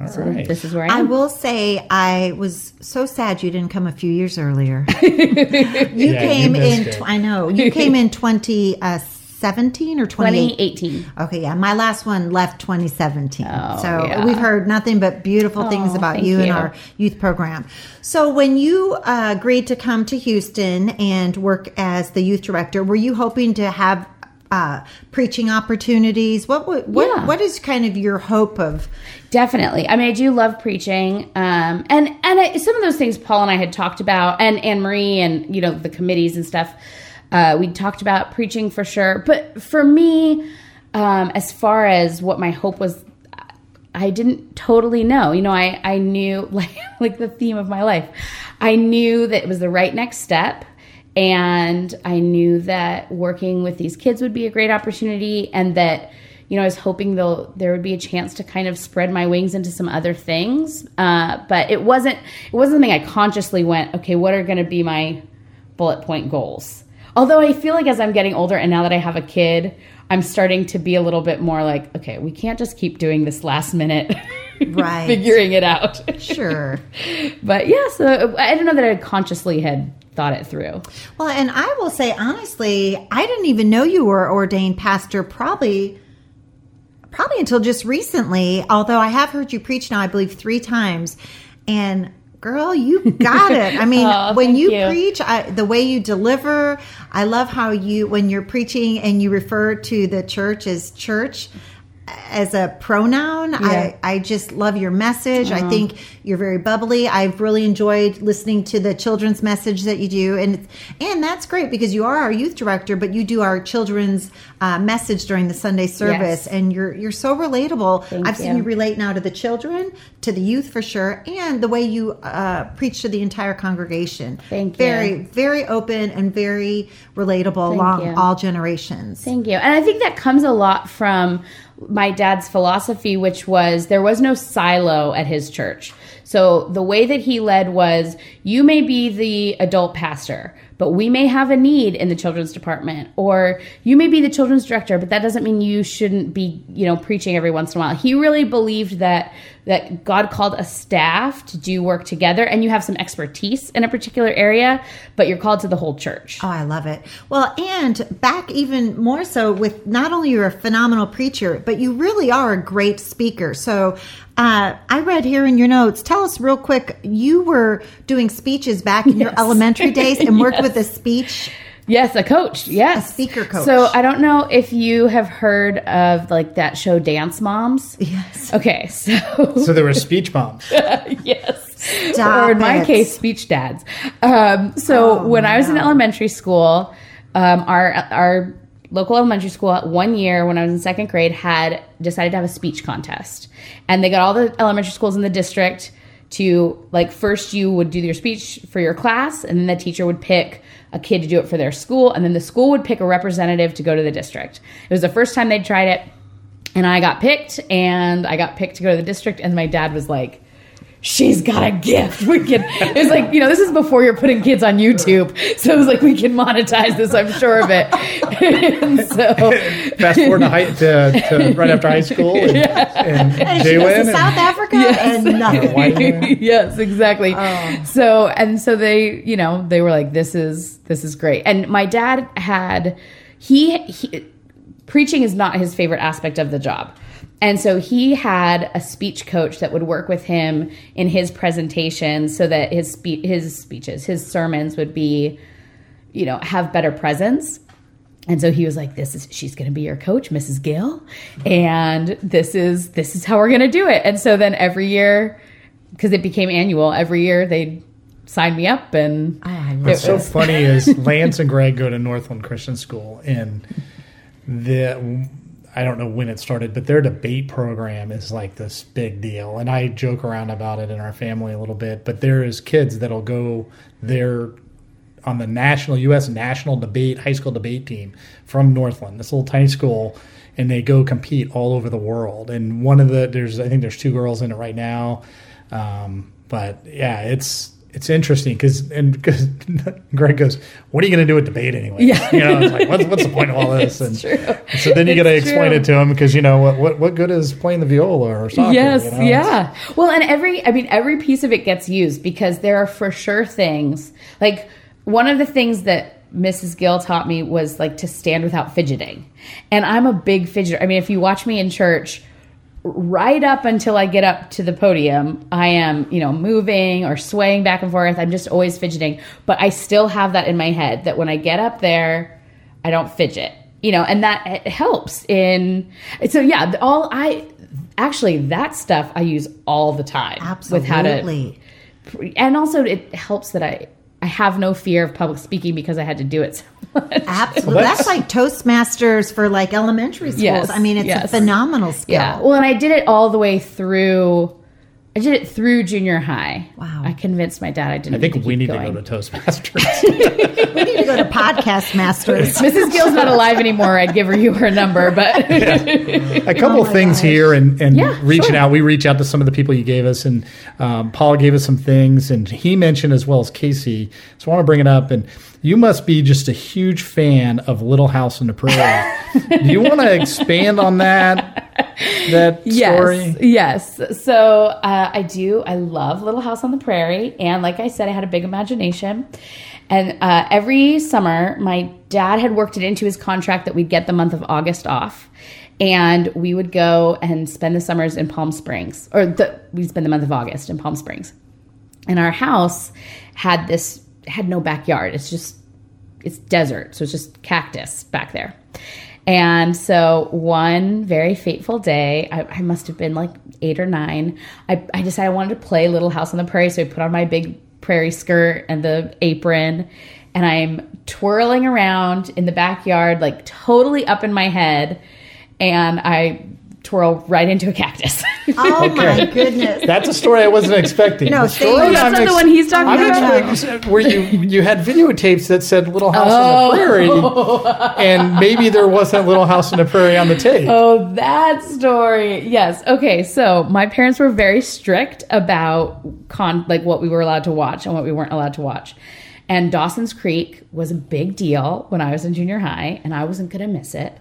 All So right. this is where I I will say I was so sad you didn't come a few years earlier. you you came missed in. it. Tw- I know you came in twenty uh, seventeen or twenty eight. 2018. Okay, yeah, my last one left 2017. Oh, so yeah. we've heard nothing but beautiful things Oh, about thank you, and our youth program. So when you uh, agreed to come to Houston and work as the youth director, were you hoping to have uh, preaching opportunities? What what Yeah. what is kind of your hope of? Definitely. I mean, I do love preaching, um, and and I, some of those things Paul and I had talked about, and Anne Marie, and you know the committees and stuff. Uh, we talked about preaching for sure, but for me, um, as far as what my hope was, I didn't totally know. You know, I I knew like like the theme of my life. I knew that it was the right next step. And I knew that working with these kids would be a great opportunity, and that you know I was hoping though there would be a chance to kind of spread my wings into some other things. Uh, but it wasn't it wasn't something I consciously went, okay, what are going to be my bullet point goals? Although I feel like as I'm getting older, and now that I have a kid, I'm starting to be a little bit more like, okay, we can't just keep doing this last minute, Right. figuring it out. Sure. but yeah, so I don't know that I consciously had thought it through. Well, and I will say honestly, I didn't even know you were ordained pastor probably probably until just recently, although I have heard you preach now I believe 3 times and Girl, you got it. I mean, Oh, when you, you. preach, I, the way you deliver, I love how you, when you're preaching and you refer to the church as church as a pronoun. I, I just love your message. I think you're very bubbly. I've really enjoyed listening to the children's message that you do, and and that's great because you are our youth director, but you do our children's uh, message during the Sunday service, Yes. and you're you're so relatable. Thank I've seen you. you relate now to the children, to the youth for sure, and the way you uh, preach to the entire congregation. Thank you. Very, very open and very relatable along you. all generations. Thank you. And I think that comes a lot from my dad's philosophy, which was there was no silo at his church. So the way that he led was you may be the adult pastor, but we may have a need in the children's department, or you may be the children's director, but that doesn't mean you shouldn't be, you know, preaching every once in a while. He really believed that that God called a staff to do work together and you have some expertise in a particular area, but you're called to the whole church. Oh, I love it. Well, and back even more so with not only you're a phenomenal preacher, but you really are a great speaker. So uh, I read here in your notes. Tell us real quick. You were doing speeches back in your elementary days and worked Yes. with a speech. Yes, a coach. Yes, A speaker coach. So I don't know if you have heard of like that show Dance Moms. Yes. Okay, so So there were speech moms. yes, Stop or in my it. case, speech dads. Um, so Oh, when I was in elementary school, um, our our local elementary school one year when I was in second grade had decided to have a speech contest, and they got all the elementary schools in the district to like first you would do your speech for your class, and then the teacher would pick a kid to do it for their school, and then the school would pick a representative to go to the district. It was the first time they'd tried it and I got picked, and I got picked to go to the district, and my dad was like, "She's got a gift. We can." It was like, you know, this is before you're putting kids on YouTube, so it was like we can monetize this. I'm sure of it. and so, Fast forward to, high, to, to right after high school and, and And she Jay goes Wynn to and- South Africa and nothing. Didn't you- yes, exactly. Oh. So and so they, you know, they were like, "This is this is great." And my dad had he, he preaching is not his favorite aspect of the job. And so he had a speech coach that would work with him in his presentations so that his spe- his speeches, his sermons would be, you know, have better presence. And so he was like, "This is she's going to be your coach, Mrs. Gill, and this is this is how we're going to do it." And so then every year, because it became annual, every year they'd sign me up, and I What's so funny is Lance and Greg go to Northland Christian School, and the I don't know when it started, but their debate program is like this big deal. And I joke around about it in our family a little bit, but there is kids that'll go there on the national U.S. national debate high school debate team from Northland, this little tiny school, and they go compete all over the world. And one of the there's I think there's two girls in it right now, um, but yeah, it's it's interesting because and because Greg goes, "What are you going to do with debate anyway?" Yeah. you know, it's like what's, what's the point of all this? And true. so then you got to explain it to him because you know what what what good is playing the viola or soccer? Yes, you know? yeah. Well, and every I mean every piece of it gets used because there are for sure things like one of the things that Mrs. Gill taught me was like to stand without fidgeting. And I'm a big fidgeter. I mean, if you watch me in church, right up until I get up to the podium, I am, you know, moving or swaying back and forth. I'm just always fidgeting. But I still have that in my head that when I get up there, I don't fidget. You know, and that it helps in so yeah, all I actually that stuff I use all the time with how to Absolutely. and also it helps that I I have no fear of public speaking because I had to do it so much. Absolutely. Well, that's, that's- like Toastmasters for like elementary schools. Yes, I mean, it's a phenomenal skill. Yeah. Well, and I did it all the way through. I did it through junior high. Wow. I convinced my dad I didn't. I think need to we keep need going. to go to Toastmasters. we need to go to Podcast Masters. Mrs. Gill's not alive anymore. I'd give her you her number, but a couple Oh things gosh. here and, and Yeah, reaching sure. out. We reach out to some of the people you gave us, and um, Paul gave us some things, and he mentioned as well as Casey. So I want to bring it up. And you must be just a huge fan of Little House on the Prairie. Do you want to expand on that? That yes, story. yes. So uh, I do. I love Little House on the Prairie, and like I said, I had a big imagination. And uh, every summer, my dad had worked it into his contract that we'd get the month of August off, and we would go and spend the summers in Palm Springs, or the, we'd spend the month of August in Palm Springs. And our house had this had no backyard. It's just it's desert, so it's just cactus back there. And so one very fateful day, I, I must have been like eight or nine. I, I decided I wanted to play Little House on the Prairie, so I put on my big prairie skirt and the apron, and I'm twirling around in the backyard, like totally up in my head, and I twirl right into a cactus. Oh my goodness. That's a story I wasn't expecting. No, the story Oh, that's I'm not the one he's talking I'm about? actually- where you you had videotapes that said "Little House Oh. on the oh. Prairie," and maybe there wasn't "Little House on the Prairie" on the tape. Oh, that story. Yes. Okay. So my parents were very strict about con like what we were allowed to watch and what we weren't allowed to watch. And Dawson's Creek was a big deal when I was in junior high, and I wasn't going to miss it.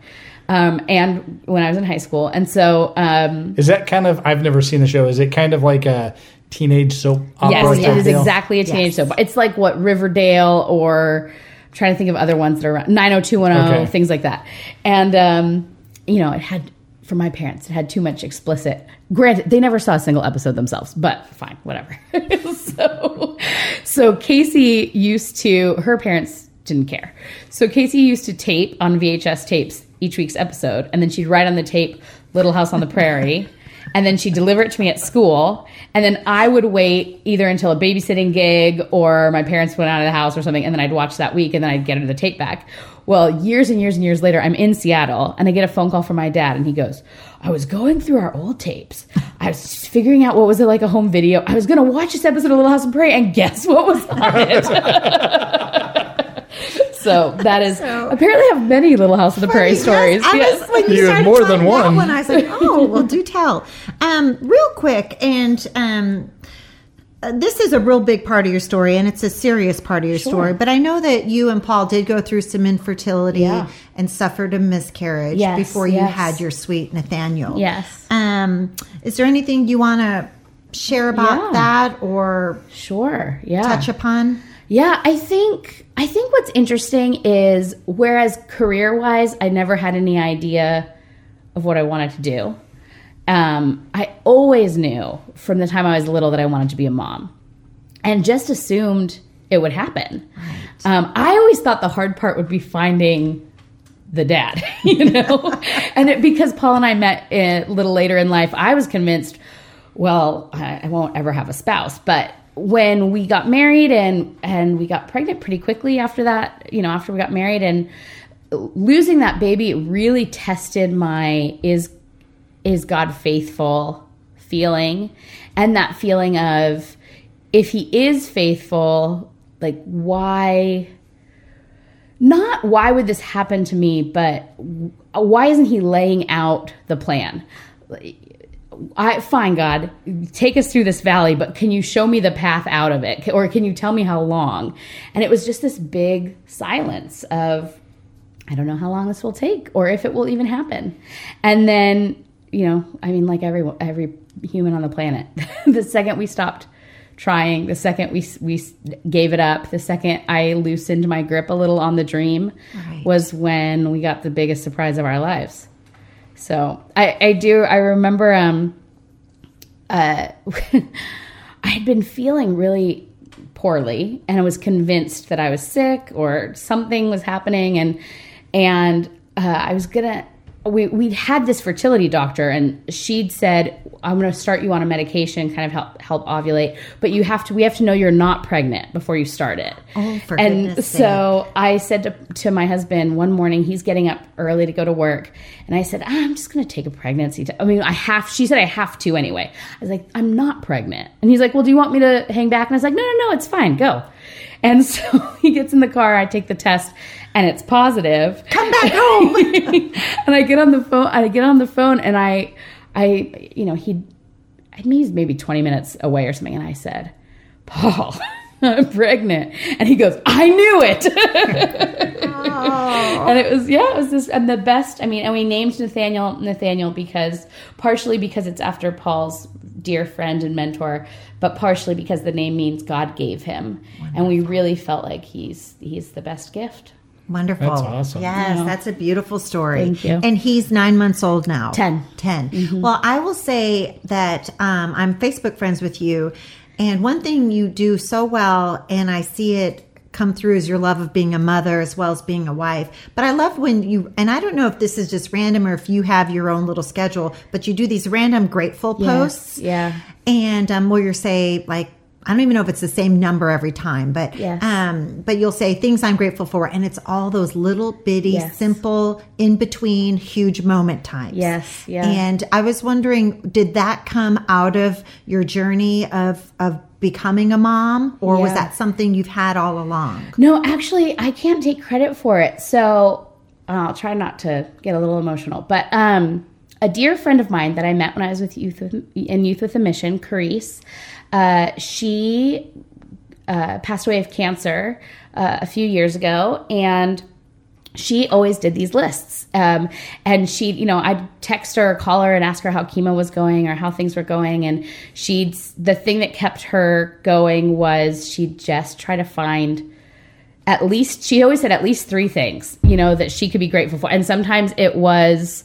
Um, and when I was in high school, and so um, Is that kind of? I've never seen the show. Is it kind of like a teenage soap opera? yes, it type is deal? exactly a teenage Yes. soap. It's like what Riverdale or I'm trying to think of other ones that are around 90210, Okay. things like that. And um, you know, it had for my parents, it had too much explicit. Granted, they never saw a single episode themselves, but fine, whatever. so, so Casey used to. Her parents didn't care. So Casey used to tape on VHS tapes each week's episode, and then she'd write on the tape "Little House on the Prairie." And then she'd deliver it to me at school. And then I would wait either until a babysitting gig or my parents went out of the house or something. And then I'd watch that week and then I'd get the tape back. Well, years and years and years later, I'm in Seattle and I get a phone call from my dad and he goes, I was going through our old tapes. I was just figuring out what was it like a home video. I was going to watch this episode of Little House on Prairie and guess what was on it? so that is apparently I have many Little House on the Prairie Yes, stories. I Yes. was, when you, You have started more telling than that one. one. I was like, oh, well, do tell. Um, real quick, and um, uh, this is a real big part of your story, and it's a serious part of your story. But I know that you and Paul did go through some infertility Yeah. and suffered a miscarriage Yes, before you yes. had your sweet Nathaniel. Yes. Um, is there anything you want to share about Yeah. that or Sure. Yeah. touch upon? Yeah, I think I think what's interesting is whereas career wise, I never had any idea of what I wanted to do. Um, I always knew from the time I was little that I wanted to be a mom, and just assumed it would happen. Um, I always thought the hard part would be finding the dad, you know, and it, because Paul and I met a little later in life, I was convinced, well, I, I won't ever have a spouse. But when we got married and and we got pregnant pretty quickly after that, you know, after we got married and losing that baby really tested my is is God faithful feeling and that feeling of if he is faithful, like why not why would this happen to me, but why isn't he laying out the plan? I fine God, take us through this valley, but can you show me the path out of it or can you tell me how long? And it was just this big silence of I don't know how long this will take or if it will even happen. And then, you know, I mean like every every human on the planet, the second we stopped trying, the second we we gave it up, the second I loosened my grip a little on the dream Right. was when we got the biggest surprise of our lives. So, I I do I remember um uh I had been feeling really poorly and I was convinced that I was sick or something was happening and and uh, I was gonna we we had this fertility doctor and she'd said I'm gonna start you on a medication kind of help help ovulate but you have to we have to know you're not pregnant before you start it. Oh, for and so I said to, to my husband one morning he's getting up early to go to work and I said "Ah, I'm just gonna take a pregnancy te- I mean I have she said I have to anyway. I was like I'm not pregnant. And he's like well do you want me to hang back? And I was like no no no it's fine go. And so he gets in the car I take the test and it's positive Come back home. and I get on the phone. I get on the phone, and I, I, you know, he, I mean, he's maybe twenty minutes away or something, and I said, "Paul, I'm pregnant," and he goes, "I knew it." And it was yeah, it was this and the best. I mean, and we named Nathaniel Nathaniel because partially because it's after Paul's dear friend and mentor, but partially because the name means God gave him, and we really felt like he's he's the best gift. Wonderful. That's awesome. Yes, that's a beautiful story. Thank you. And he's nine months old now. Ten. 10 Well, I will say that um, I'm Facebook friends with you. And one thing you do so well, and I see it come through is your love of being a mother as well as being a wife. But I love when you, and I don't know if this is just random or if you have your own little schedule, but you do these random grateful posts. yeah. And um, where you say, like, I don't even know if it's the same number every time, but Yes. um, but you'll say things I'm grateful for, and it's all those little bitty, Yes. simple, in between, huge moment times. Yes, yeah. And I was wondering, did that come out of your journey of of becoming a mom, or was that something you've had all along? No, actually, I can't take credit for it. So I'll try not to get a little emotional. But um, a dear friend of mine that I met when I was with youth with, in Youth with a Mission, Carice, uh, she uh, passed away of cancer uh, a few years ago, and she always did these lists. Um, and she, you know, I'd text her or call her and ask her how chemo was going or how things were going. And she'd, the thing that kept her going was she'd just try to find at least, she always said at least three things, you know, that she could be grateful for. And sometimes it was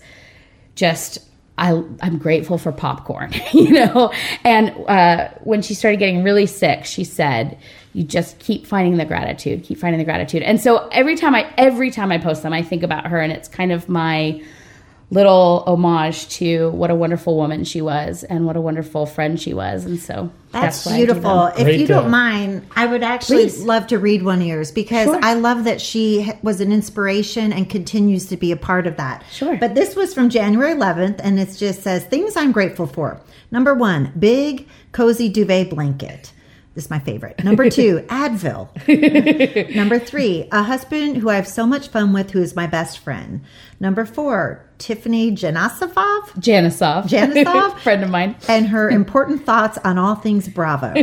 just, I, I'm grateful for popcorn, you know? And uh, when she started getting really sick, she said, you just keep finding the gratitude, keep finding the gratitude. And so every time I, every time I post them, I think about her and it's kind of my little homage to what a wonderful woman she was and what a wonderful friend she was. And so That's, that's, why I do beautiful. If Great, you don't mind, I would actually Please. love to read one of yours because Sure. I love that she was an inspiration and continues to be a part of that. Sure. But this was from January 11th and it just says things I'm grateful for. Number one, big cozy duvet blanket. This is my favorite. Number two, Advil. Number three, a husband who I have so much fun with, who is my best friend. Number four, Tiffany Janasafov Janisov. Janisov? friend of mine. and her important thoughts on all things Bravo.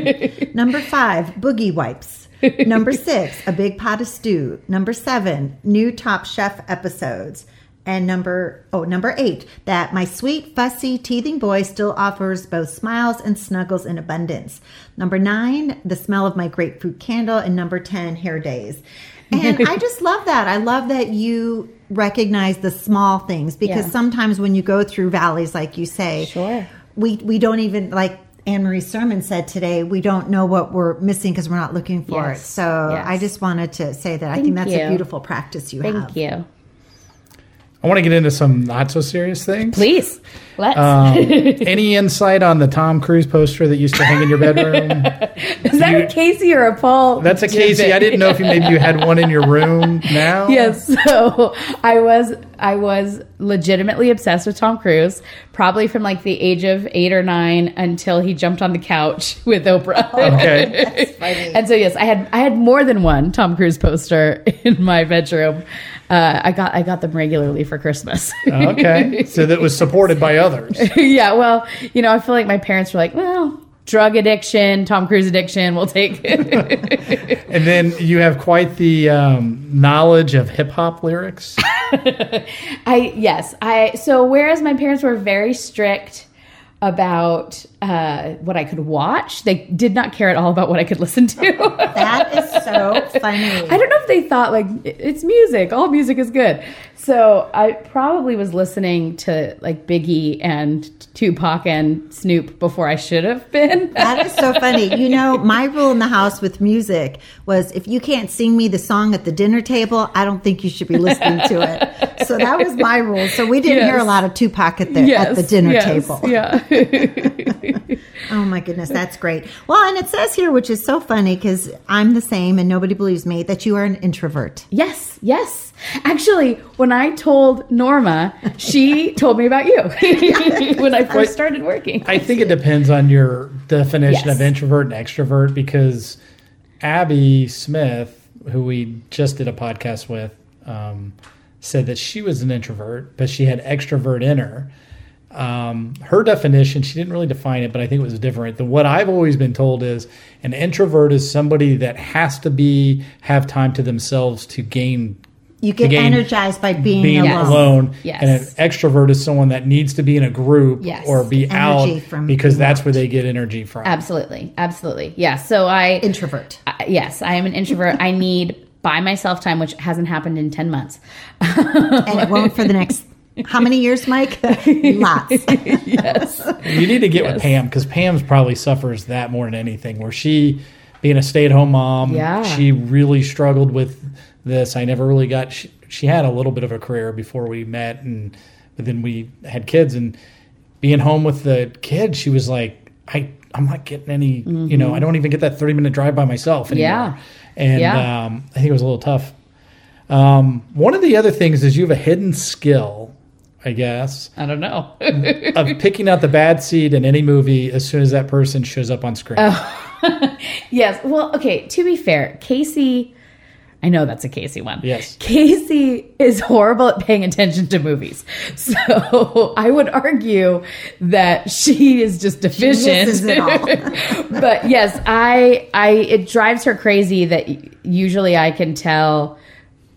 Number five, boogie wipes. Number six, a big pot of stew. Number seven, new Top Chef episodes. And number oh, number eight, that my sweet, fussy, teething boy still offers both smiles and snuggles in abundance. Number nine, the smell of my grapefruit candle, and number ten, hair days. And I just love that. I love that you recognize the small things because Yeah. sometimes when you go through valleys, like you say, Sure. we we don't even like Anne Marie Sermon said today. We don't know what we're missing because we're not looking for Yes. it. So Yes. I just wanted to say that I Thank think that's a beautiful practice you Thank have. Thank you. I want to get into some not so serious things. Please. Let's. Um, any insight on the Tom Cruise poster that used to hang in your bedroom? Is that a Casey or a Paul? That's a Casey. I didn't know if you, maybe you had one in your room now. Yes, so I was I was legitimately obsessed with Tom Cruise, probably from like the age of eight or nine until he jumped on the couch with Oprah. Okay. and so yes, I had I had more than one Tom Cruise poster in my bedroom. Uh, I got I got them regularly for Christmas. Okay. So that was supported by others. yeah, well, you know, I feel like my parents were like, well, drug addiction, Tom Cruise addiction, we'll take. It. And then you have quite the um, knowledge of hip hop lyrics. I yes, I so whereas my parents were very strict about uh, what I could watch, they did not care at all about what I could listen to. That is so funny. I don't know if they thought like it's music, all music is good. So I probably was listening to like Biggie and Tupac and Snoop before I should have been. That is so funny. You know, my rule in the house with music was if you can't sing me the song at the dinner table, I don't think you should be listening to it. So that was my rule. So we didn't hear a lot of Tupac at the at the dinner yes, table. Yeah. Oh my goodness, that's great. Well, and it says here, which is so funny because I'm the same and nobody believes me, that you are an introvert. Yes, yes. Actually, when I told Norma, she told me about you when I first started working. I think it depends on your definition Yes. of introvert and extrovert because Abby Smith, who we just did a podcast with, um, said that she was an introvert, but she had extrovert in her. Um, her definition, she didn't really define it, but I think it was different. The what I've always been told is an introvert is somebody that has to be have time to themselves to gain You get gain- energized by being, being alone. alone. Yes. And an extrovert is someone that needs to be in a group Yes. or be Energy out from because that's out. where they get energy from. Absolutely, absolutely. Yeah. So I, Introvert. I- yes, I am an introvert. I need by myself time, which hasn't happened in ten months. And it won't for the next How many years, Mike? Lots. yes. You need to get with Pam because Pam's probably suffers that more than anything. Where she, being a stay-at-home mom, Yeah. she really struggled with this. I never really got. She, she had a little bit of a career before we met, and but then we had kids, and being home with the kids, she was like, I. I'm not getting any, you know, I don't even get that 30 minute drive by myself anymore. Mm-hmm. Yeah. And Yeah. um, I think it was a little tough. Um, one of the other things is you have a hidden skill, I guess, I don't know. of picking out the bad seed in any movie as soon as that person shows up on screen. Oh. yes. Well, okay, to be fair, Casey, I know that's a Casey one. Yes. Casey is horrible at paying attention to movies. So I would argue that she is just deficient. misses it all. but yes, I I it drives her crazy that usually I can tell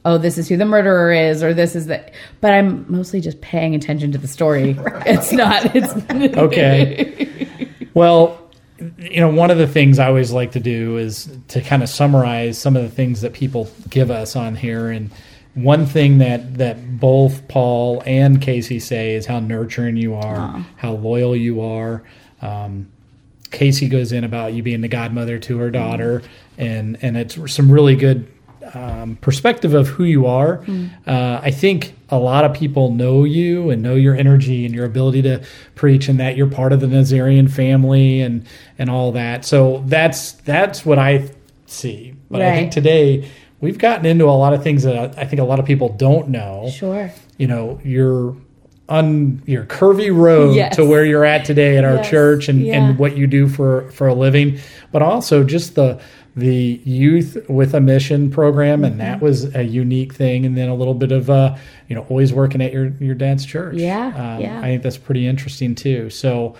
oh this is who the murderer is or this is the but I'm mostly just paying attention to the story. It's not it's okay. Well, you know, one of the things I always like to do is to kind of summarize some of the things that people give us on here. And one thing that, that both Paul and Casey say is how nurturing you are, how loyal you are. Um, Casey goes in about you being the godmother to her daughter, and and it's some really good um, perspective of who you are. Uh, I think a lot of people know you and know your energy and your ability to preach, and that you're part of the Nazarene family and and all that. So that's that's what I see. But I think today we've gotten into a lot of things that I think a lot of people don't know Sure. you know your un your curvy road Yes. to where you're at today at our Yes. church and, Yeah. and what you do for for a living but also just the the youth with a mission program and Mm-hmm. that was a unique thing and then a little bit of uh you know always working at your your dad's church. Yeah, um, yeah. i think that's pretty interesting too. So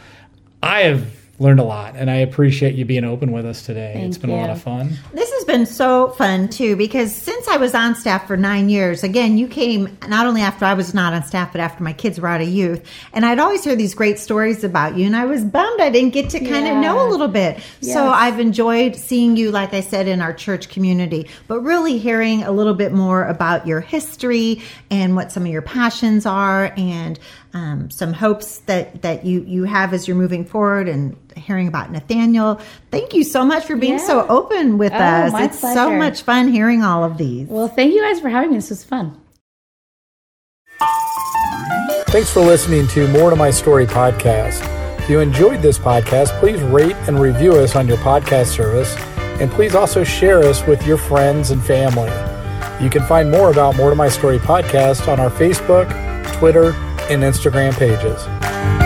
i have learned a lot and i appreciate you being open with us today. It's been a lot of fun. This has been so fun too because since I was on staff for nine years, again, you came not only after I was not on staff, but after my kids were out of youth. And I'd always hear these great stories about you, and I was bummed I didn't get to kind of know a little bit. So I've enjoyed seeing you, like I said, in our church community, but really hearing a little bit more about your history and what some of your passions are and um, some hopes that, that you, you have as you're moving forward and hearing about Nathaniel. Thank you so much for being Yeah. so open with Oh, us. my it's so much fun hearing all of these. Well, thank you guys for having me. This was fun. Thanks for listening to More to My Story podcast. If you enjoyed this podcast, please rate and review us on your podcast service, and please also share us with your friends and family. You can find more about More to My Story podcast on our Facebook, Twitter, and Instagram pages.